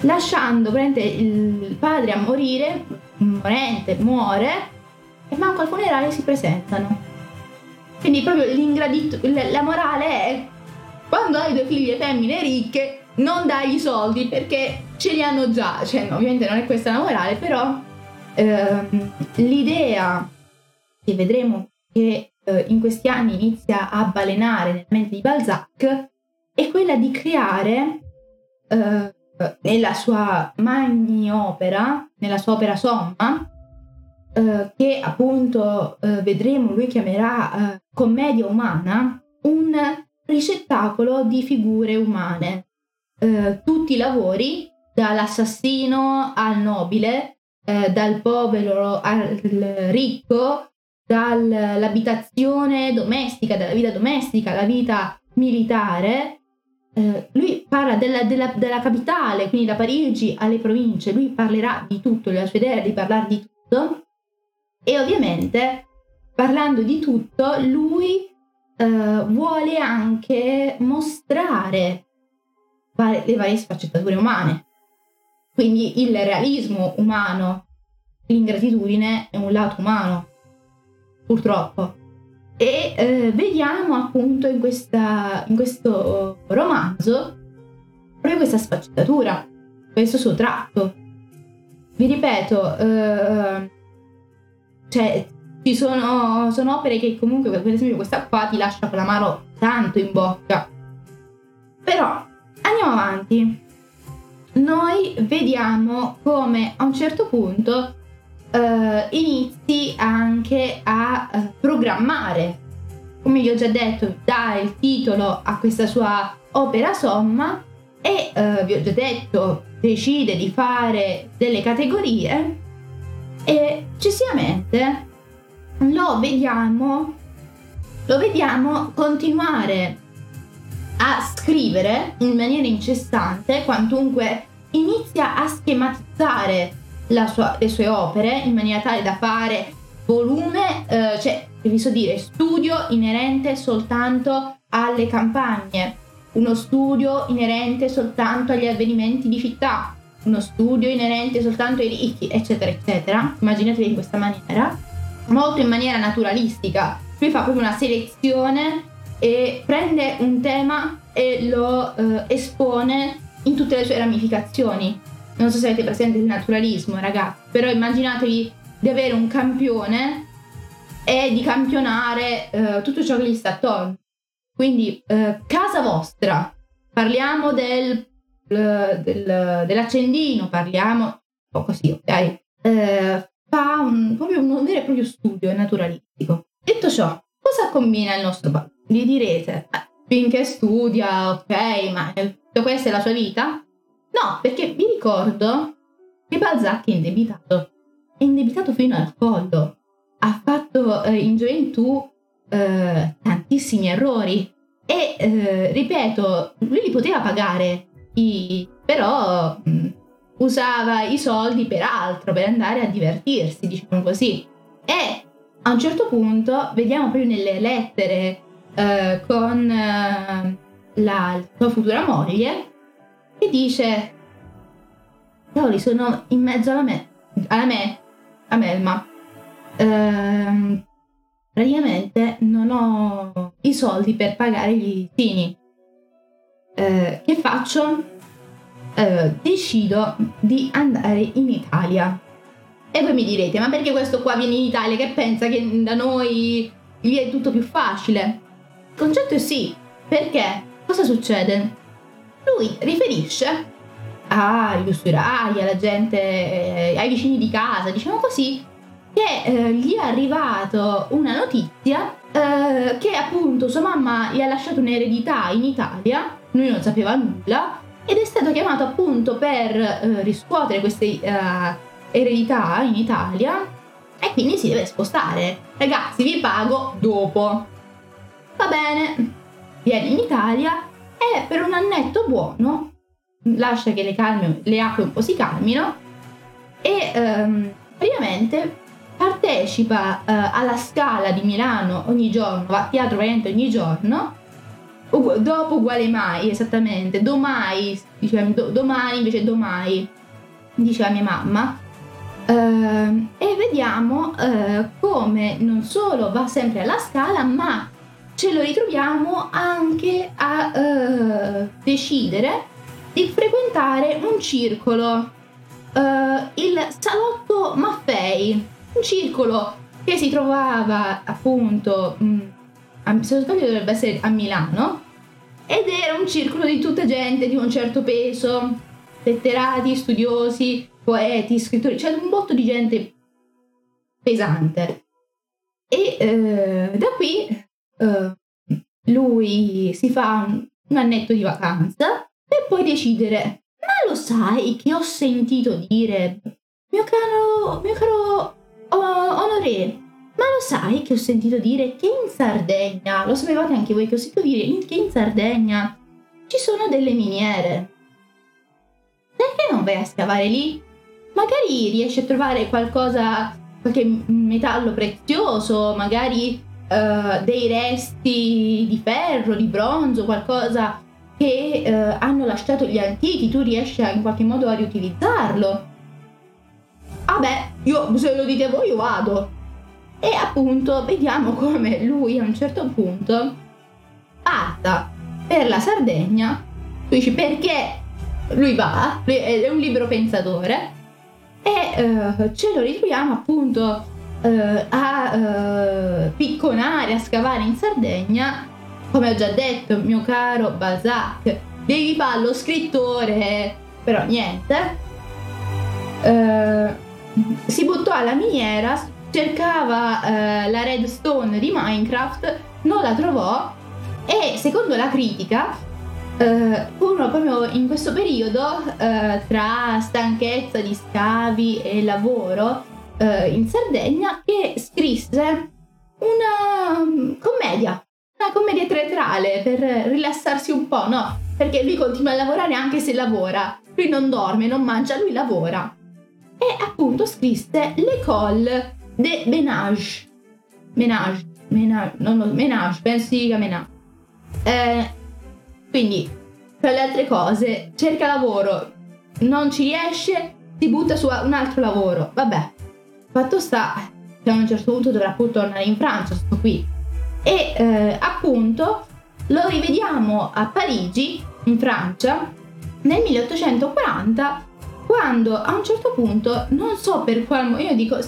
S1: lasciando il padre a morire, morente, muore, e manco al funerale si presentano. Quindi proprio l'ingradito, la morale è quando hai due figlie femmine ricche non dai i soldi perché ce li hanno già, cioè ovviamente non è questa la morale, però ehm, l'idea che vedremo che eh, in questi anni inizia a balenare nella mente di Balzac è quella di creare eh, nella sua magni opera, nella sua opera somma, eh, che appunto eh, vedremo lui chiamerà eh, commedia umana, un ricettacolo di figure umane. Eh, tutti i lavori, dall'assassino al nobile, eh, dal povero al ricco, dall'abitazione domestica, dalla vita domestica alla vita militare. Eh, lui parla della, della, della, capitale, quindi da Parigi alle province, lui parlerà di tutto, la sua idea è di parlare di tutto e ovviamente parlando di tutto lui eh, vuole anche mostrare le varie sfaccettature umane, quindi il realismo umano, l'ingratitudine è un lato umano purtroppo. E eh, vediamo appunto in, questa, in questo romanzo proprio questa sfaccettatura, questo suo tratto. Vi ripeto, eh, cioè, ci sono, sono, opere che comunque, per esempio questa qua ti lascia con l'amaro tanto in bocca. Però andiamo avanti. Noi vediamo come a un certo punto uh, inizi anche a uh, programmare. Come vi ho già detto, dà il titolo a questa sua opera somma e uh, vi ho già detto, decide di fare delle categorie e successivamente lo vediamo, lo vediamo continuare a scrivere in maniera incessante, quantunque inizia a schematizzare sua, le sue opere in maniera tale da fare volume, eh, cioè, vi so dire, studio inerente soltanto alle campagne, uno studio inerente soltanto agli avvenimenti di città, uno studio inerente soltanto ai ricchi, eccetera, eccetera. Immaginatevi in questa maniera, molto in maniera naturalistica. Lui fa proprio una selezione e prende un tema e lo eh, espone in tutte le sue ramificazioni non so se avete presente il naturalismo, ragazzi, però immaginatevi di avere un campione e di campionare eh, tutto ciò che gli sta attorno. Quindi, eh, casa vostra, parliamo del, del, dell'accendino, parliamo un po' così, ok? Eh, fa un, proprio un vero e proprio studio naturalistico. Detto ciò, cosa combina il nostro bambino? Gli direte, eh, finché studia, ok, ma questa è la sua vita? No, perché mi ricordo che Balzac è indebitato. È indebitato fino al collo. Ha fatto eh, in gioventù eh, tantissimi errori. E eh, ripeto, lui li poteva pagare, i, però mh, mm, usava i soldi per altro, per andare a divertirsi, diciamo così. E a un certo punto, vediamo proprio nelle lettere eh, con eh, la sua futura moglie, dice? Cavoli sono in mezzo alla me alla me a Melma. Ehm, praticamente non ho i soldi per pagare gli zini eh, che faccio? Eh, decido di andare in Italia. E voi mi direte ma perché questo qua viene in Italia? Che pensa che da noi gli è tutto più facile. Il concetto è sì, perché? Cosa succede? Lui riferisce agli usurai, alla gente, eh, ai vicini di casa, diciamo così, che eh, gli è arrivato una notizia eh, che appunto sua mamma gli ha lasciato un'eredità in Italia, lui non sapeva nulla, ed è stato chiamato appunto per eh, riscuotere questa eh, eredità in Italia e quindi si deve spostare. Ragazzi, vi pago dopo. Va bene, viene in Italia e per un annetto buono lascia che le, calme, le acque un po' si calmino e ehm, praticamente partecipa eh, alla scala di Milano ogni giorno, va a teatro veramente ogni giorno, ugu- dopo uguale mai, esattamente, domai, diceva, do- domani invece domai, diceva mia mamma, eh, e vediamo eh, come non solo va sempre alla scala, ma ce lo ritroviamo anche a eh, decidere di frequentare un circolo, uh, il Salotto Maffei, un circolo che si trovava appunto, mh, mm, se non sbaglio dovrebbe essere a Milano, ed era un circolo di tutta gente di un certo peso, letterati, studiosi, poeti, scrittori, cioè un botto di gente pesante. E eh, da qui eh, lui si fa un, annetto di vacanza per poi decidere, ma lo sai che ho sentito dire, mio caro, mio caro oh, Honoré, ma lo sai che ho sentito dire che in Sardegna, lo sapevate anche voi che ho sentito dire che in Sardegna ci sono delle miniere. Perché non vai a scavare lì? Magari riesci a trovare qualcosa, qualche metallo prezioso, magari uh, dei resti di ferro, di bronzo, qualcosa che eh, hanno lasciato gli antichi, tu riesci a, in qualche modo a riutilizzarlo. Vabbè, io se lo dite voi io vado. E appunto vediamo come lui a un certo punto parta per la Sardegna. Tu dici perché lui va, lui è un libero pensatore e eh, ce lo ritroviamo appunto eh, a eh, picconare, a scavare in Sardegna come ho già detto, mio caro Balzac, devi fare lo scrittore, però niente. Uh, si buttò alla miniera, cercava uh, la redstone di Minecraft, non la trovò e secondo la critica uh, furono proprio in questo periodo tra stanchezza di scavi e lavoro in Sardegna che scrisse una um, commedia una commedia teatrale per rilassarsi un po', no? Perché lui continua a lavorare anche se lavora. Lui non dorme, non mangia, lui lavora. E appunto scrisse L'école de Ménage. Ménage, Ménage, non lo Ménage, penso si Ménage. Eh, quindi, tra le altre cose, cerca lavoro, non ci riesce, si butta su un altro lavoro. Vabbè, fatto sta che a un certo punto dovrà pur tornare in Francia, sto qui. E eh, appunto lo rivediamo a Parigi, in Francia, nel 1840, quando a un certo punto, non so per quale motivo, io dico,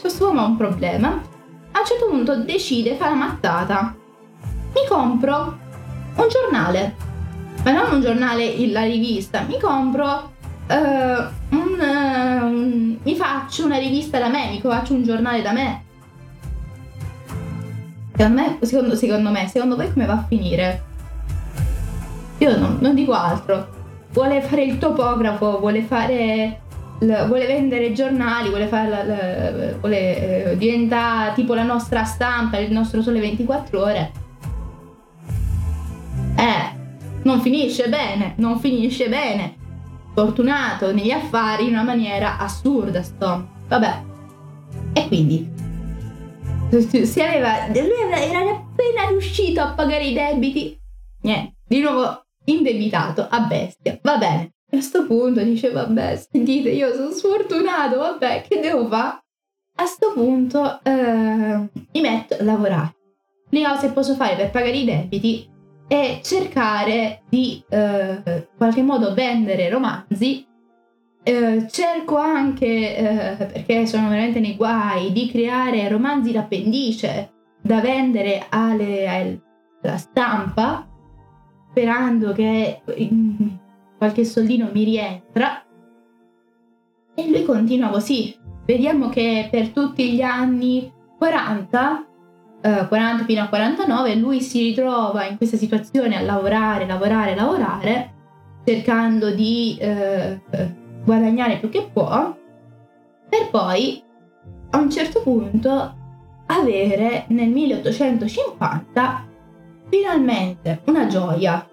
S1: questo uomo ha un problema, a un certo punto decide, fa la mattata, mi compro un giornale, ma non un giornale, la rivista, mi compro Uh, un, uh, mi faccio una rivista da me, mi faccio un giornale da me. Secondo me, secondo, secondo me, secondo voi come va a finire? Io non, non dico altro. Vuole fare il topografo, vuole fare vuole vendere giornali, vuole, fare, vuole eh, diventare tipo la nostra stampa, il nostro sole 24 ore. Eh, non finisce bene, non finisce bene. Fortunato negli affari in una maniera assurda, sto. Vabbè. E quindi si aveva, lui era appena riuscito a pagare i debiti. Niente, di nuovo indebitato a bestia. Va bene. A questo punto dice, vabbè, sentite, io sono sfortunato, vabbè, che devo fare? A questo punto eh, mi metto a lavorare. L'unica cosa che posso fare per pagare i debiti è cercare di eh, in qualche modo vendere romanzi eh, cerco anche, eh, perché sono veramente nei guai, di creare romanzi d'appendice, da vendere alle, alla stampa, sperando che qualche soldino mi rientra. E lui continua così. Vediamo che per tutti gli anni 40, eh, 40 fino a 49, lui si ritrova in questa situazione a lavorare, lavorare, lavorare, cercando di eh, guadagnare più che può, per poi a un certo punto avere nel 1850 finalmente una gioia.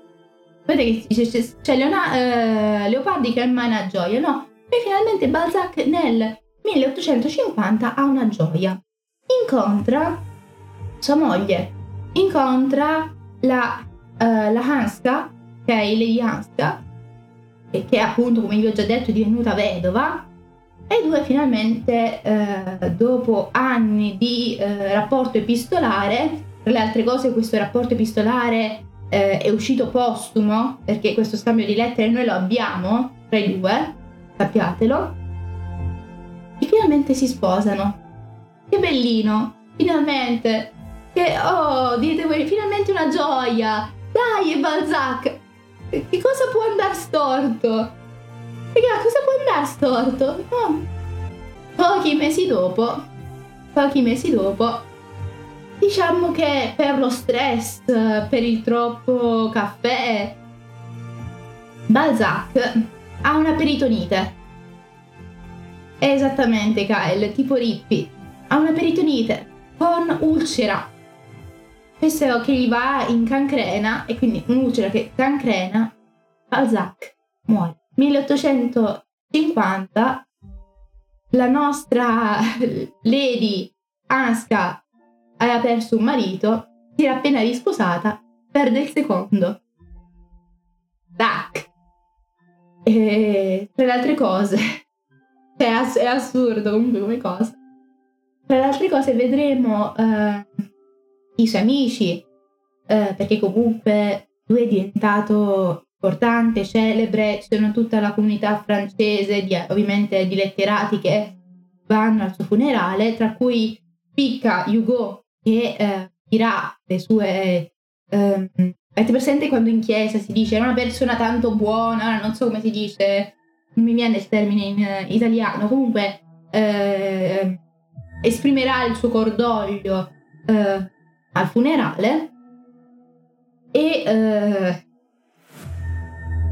S1: Vedete che c'è, c'è Leona, eh, Leopardi che è una gioia, no? E finalmente Balzac nel 1850 ha una gioia. Incontra sua moglie, incontra la, uh, la Hanska, che è Lady Hanska, che appunto, come vi ho già detto, è divenuta vedova, e i due finalmente, eh, dopo anni di eh, rapporto epistolare, tra le altre cose questo rapporto epistolare eh, è uscito postumo, perché questo scambio di lettere noi lo abbiamo tra i due, sappiatelo, e finalmente si sposano. Che bellino, finalmente, che, oh, dite voi, finalmente una gioia, dai, Balzac, che cosa può andare storto? Raga, cosa può andare storto? No. Pochi mesi dopo, pochi mesi dopo, diciamo che per lo stress, per il troppo caffè, Balzac ha una peritonite. Esattamente, Kyle, tipo Rippi. Ha una peritonite con ulcera. Questo che gli va in cancrena e quindi un'ulcera che cancrena, Balzac muore. 1850 la nostra Lady Anska aveva perso un marito, si era appena risposata, perde il secondo. Tac! E tra le altre cose, è, ass- è assurdo comunque come cosa. Tra le altre cose vedremo uh, i suoi amici, uh, perché comunque lui è diventato importante, celebre, ci sono tutta la comunità francese, di, ovviamente di letterati che vanno al suo funerale, tra cui spicca Hugo che eh, dirà le sue... Eh, avete presente quando in chiesa si dice era una persona tanto buona, non so come si dice, non mi viene il termine in uh, italiano, comunque eh, esprimerà il suo cordoglio eh, al funerale e eh,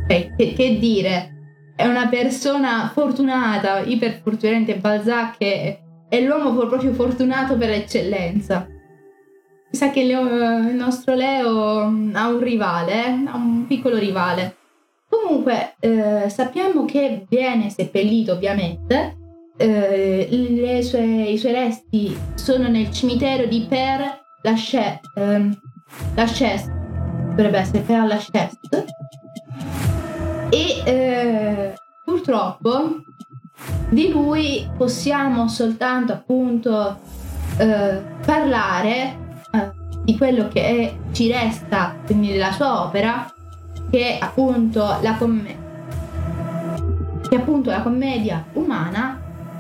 S1: che, che, dire, è una persona fortunata, iperfortunatamente Balzac è, è l'uomo proprio fortunato per eccellenza. Mi sa che Leo, il nostro Leo ha un rivale, eh? ha un piccolo rivale. Comunque eh, sappiamo che viene seppellito ovviamente, eh, sue, i suoi resti sono nel cimitero di Père Lachaise, ehm, Lachaise dovrebbe essere Père Lachaise, e eh, purtroppo di lui possiamo soltanto appunto eh, parlare eh, di quello che è, ci resta quindi della sua opera che è appunto la commedia che appunto la commedia umana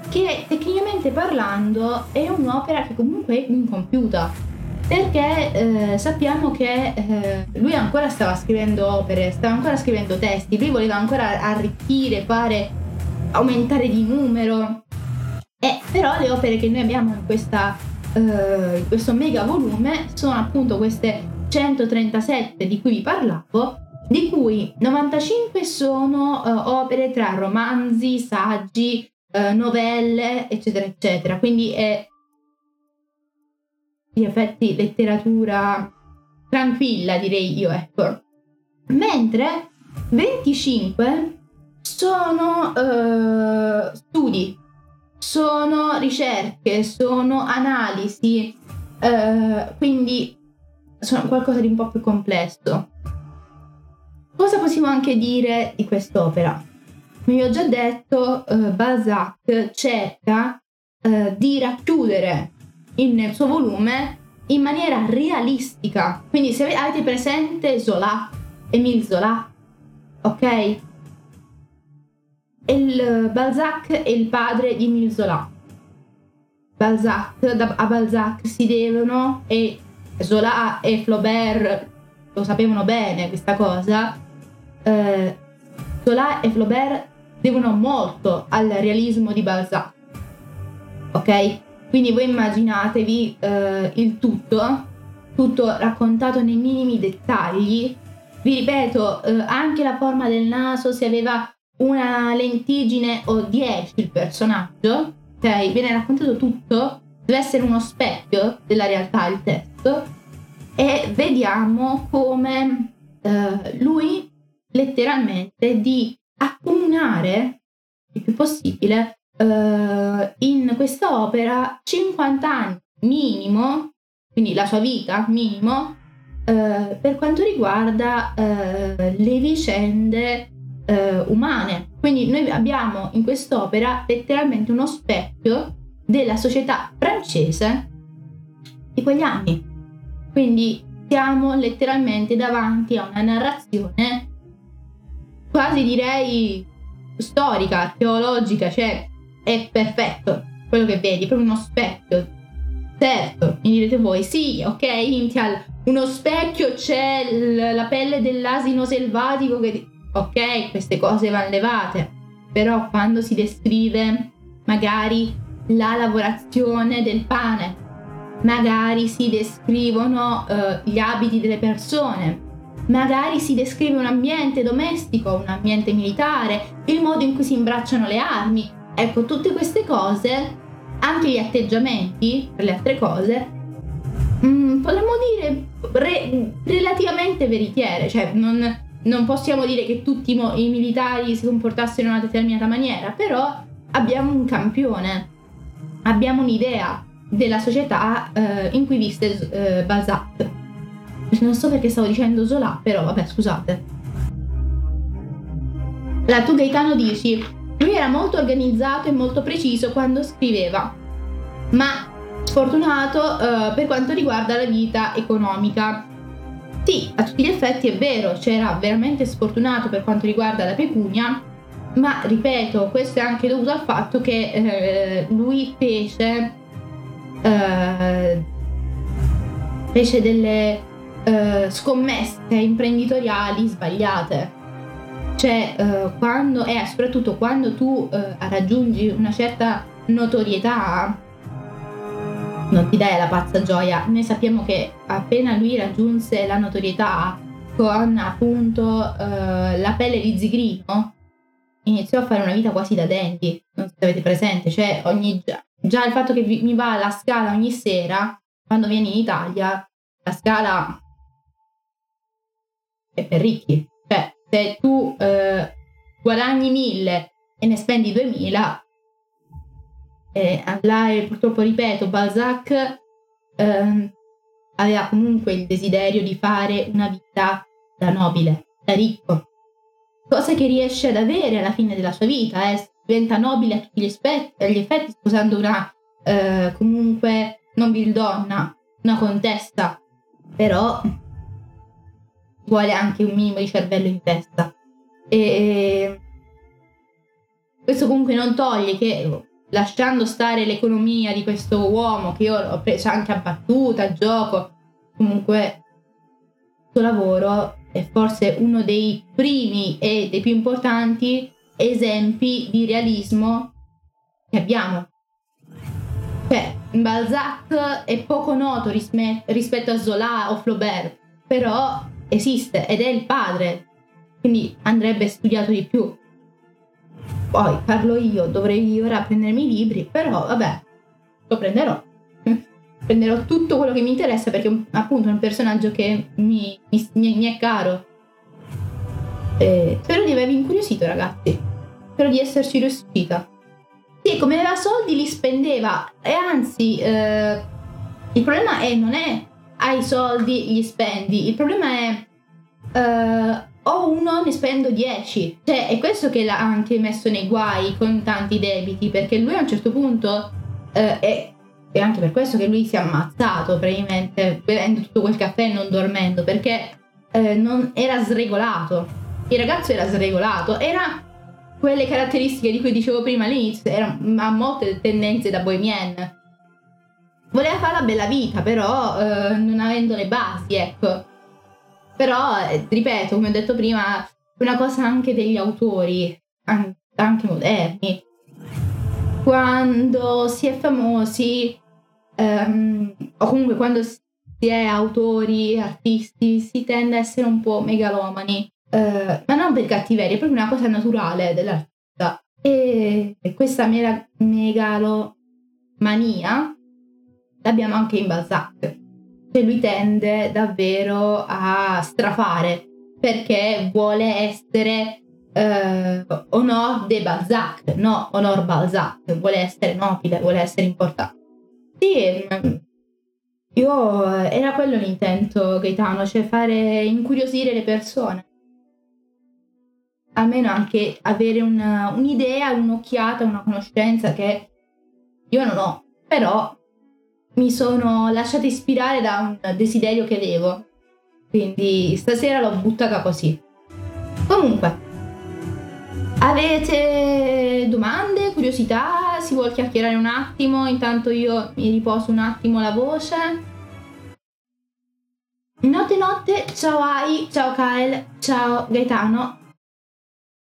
S1: che tecnicamente parlando è un'opera che comunque è incompiuta perché eh, sappiamo che eh, lui ancora stava scrivendo opere, stava ancora scrivendo testi, lui voleva ancora arricchire, fare, aumentare di numero. E però le opere che noi abbiamo in, questa, eh, in questo mega volume sono appunto queste 137 di cui vi parlavo, di cui 95 sono eh, opere tra romanzi, saggi, eh, novelle, eccetera, eccetera. Quindi è di effetti letteratura tranquilla, direi io, ecco. Mentre 25 sono uh, studi, sono ricerche, sono analisi, uh, quindi sono qualcosa di un po' più complesso. Cosa possiamo anche dire di quest'opera? Come vi ho già detto, uh, Balzac cerca di racchiudere nel suo volume in maniera realistica. Quindi se avete presente Zola, Emile Zola, ok? Il Balzac è il padre di Emile Zola. Balzac, a Balzac si devono, e Zola e Flaubert lo sapevano bene questa cosa, eh, Zola e Flaubert devono molto al realismo di Balzac. Ok? Quindi voi immaginatevi eh, il tutto, tutto raccontato nei minimi dettagli. Vi ripeto, eh, anche la forma del naso, se aveva una lentigine o 10 il personaggio, ok? Viene raccontato tutto, deve essere uno specchio della realtà il testo e vediamo come eh, lui letteralmente di accomunare il più possibile uh, in questa opera 50 anni minimo, quindi la sua vita minimo, uh, per quanto riguarda uh, le vicende umane. Quindi noi abbiamo in quest'opera letteralmente uno specchio della società francese di quegli anni. Quindi siamo letteralmente davanti a una narrazione quasi direi storica, archeologica, cioè è perfetto quello che vedi, è proprio uno specchio. Certo, mi direte voi, sì, ok, Intial, uno specchio c'è l- la pelle dell'asino selvatico che... Ok, queste cose vanno levate, però quando si descrive magari la lavorazione del pane, magari si descrivono uh, gli abiti delle persone, magari si descrive un ambiente domestico, un ambiente militare, il modo in cui si imbracciano le armi. Ecco, tutte queste cose, anche gli atteggiamenti per le altre cose, mh, mm, potremmo dire re- relativamente veritiere, cioè non, non, possiamo dire che tutti i, militari si comportassero in una determinata maniera, però abbiamo un campione, abbiamo un'idea della società eh, in cui visse eh, Balzac. Non so perché stavo dicendo Zola, però vabbè, scusate. La tu Gaetano dici, lui era molto organizzato e molto preciso quando scriveva, ma sfortunato uh, per quanto riguarda la vita economica. Sì, a tutti gli effetti è vero, c'era veramente sfortunato per quanto riguarda la pecunia, ma ripeto, questo è anche dovuto al fatto che eh, lui fece, eh, fece delle eh, scommesse imprenditoriali sbagliate. Cioè, eh, quando, e soprattutto quando tu eh, raggiungi una certa notorietà, non ti dai la pazza gioia. Noi sappiamo che appena lui raggiunse la notorietà con appunto eh, la pelle di zigrino, iniziò a fare una vita quasi da denti. Non so se avete presente, cioè ogni, già il fatto che mi va alla scala ogni sera, quando viene in Italia, la scala è per ricchi. Cioè, se tu eh, guadagni 1000 e ne spendi 2000, eh, là, purtroppo ripeto, Balzac eh, aveva comunque il desiderio di fare una vita da nobile, da ricco, cosa che riesce ad avere alla fine della sua vita, eh, diventa nobile a tutti gli, aspetti, gli effetti, sposando una eh, comunque non donna, una contessa, però vuole anche un minimo di cervello in testa. E questo comunque non toglie che lasciando stare l'economia di questo uomo che io ho preso anche a battuta, a gioco, comunque suo lavoro è forse uno dei primi e dei più importanti esempi di realismo che abbiamo. Cioè, Balzac è poco noto rispetto a Zola o Flaubert, però esiste ed è il padre, quindi andrebbe studiato di più. Poi parlo io, dovrei ora prendermi i libri, però vabbè, lo prenderò. prenderò tutto quello che mi interessa perché appunto è un personaggio che mi, mi, mi è caro. E spero di avervi incuriosito ragazzi, spero di esserci riuscita. Sì, come aveva soldi li spendeva e anzi eh, il problema è non è hai soldi, gli spendi. Il problema è uh, o uno ne spendo 10. Cioè, è questo che l'ha anche messo nei guai con tanti debiti, perché lui a un certo punto uh, è, è anche per questo che lui si è ammazzato praticamente bevendo tutto quel caffè e non dormendo, perché uh, non era sregolato. Il ragazzo era sregolato, era quelle caratteristiche di cui dicevo prima all'inizio, era, ha molte tendenze da bohemian voleva fare la bella vita, però eh, non avendo le basi, ecco. Però, eh, ripeto, come ho detto prima, una cosa anche degli autori, anche moderni. Quando si è famosi, ehm, o comunque quando si è autori, artisti, si tende a essere un po' megalomani. Eh, ma non per cattiveria, è proprio una cosa naturale dell'artista. E, questa mega, megalomania l'abbiamo anche in Balzac. Cioè lui tende davvero a strafare perché vuole essere eh, Honor de Balzac, no Honor Balzac, vuole essere nobile, vuole essere importante. Sì, mm, io era quello l'intento Gaetano, cioè fare incuriosire le persone. Almeno anche avere una, un'idea, un'occhiata, una conoscenza che io non ho, però mi sono lasciata ispirare da un desiderio che avevo. Quindi stasera l'ho buttata così. Comunque, avete domande, curiosità? Si vuole chiacchierare un attimo? Intanto io mi riposo un attimo la voce. Notte notte, ciao Ai, ciao Kyle, ciao Gaetano.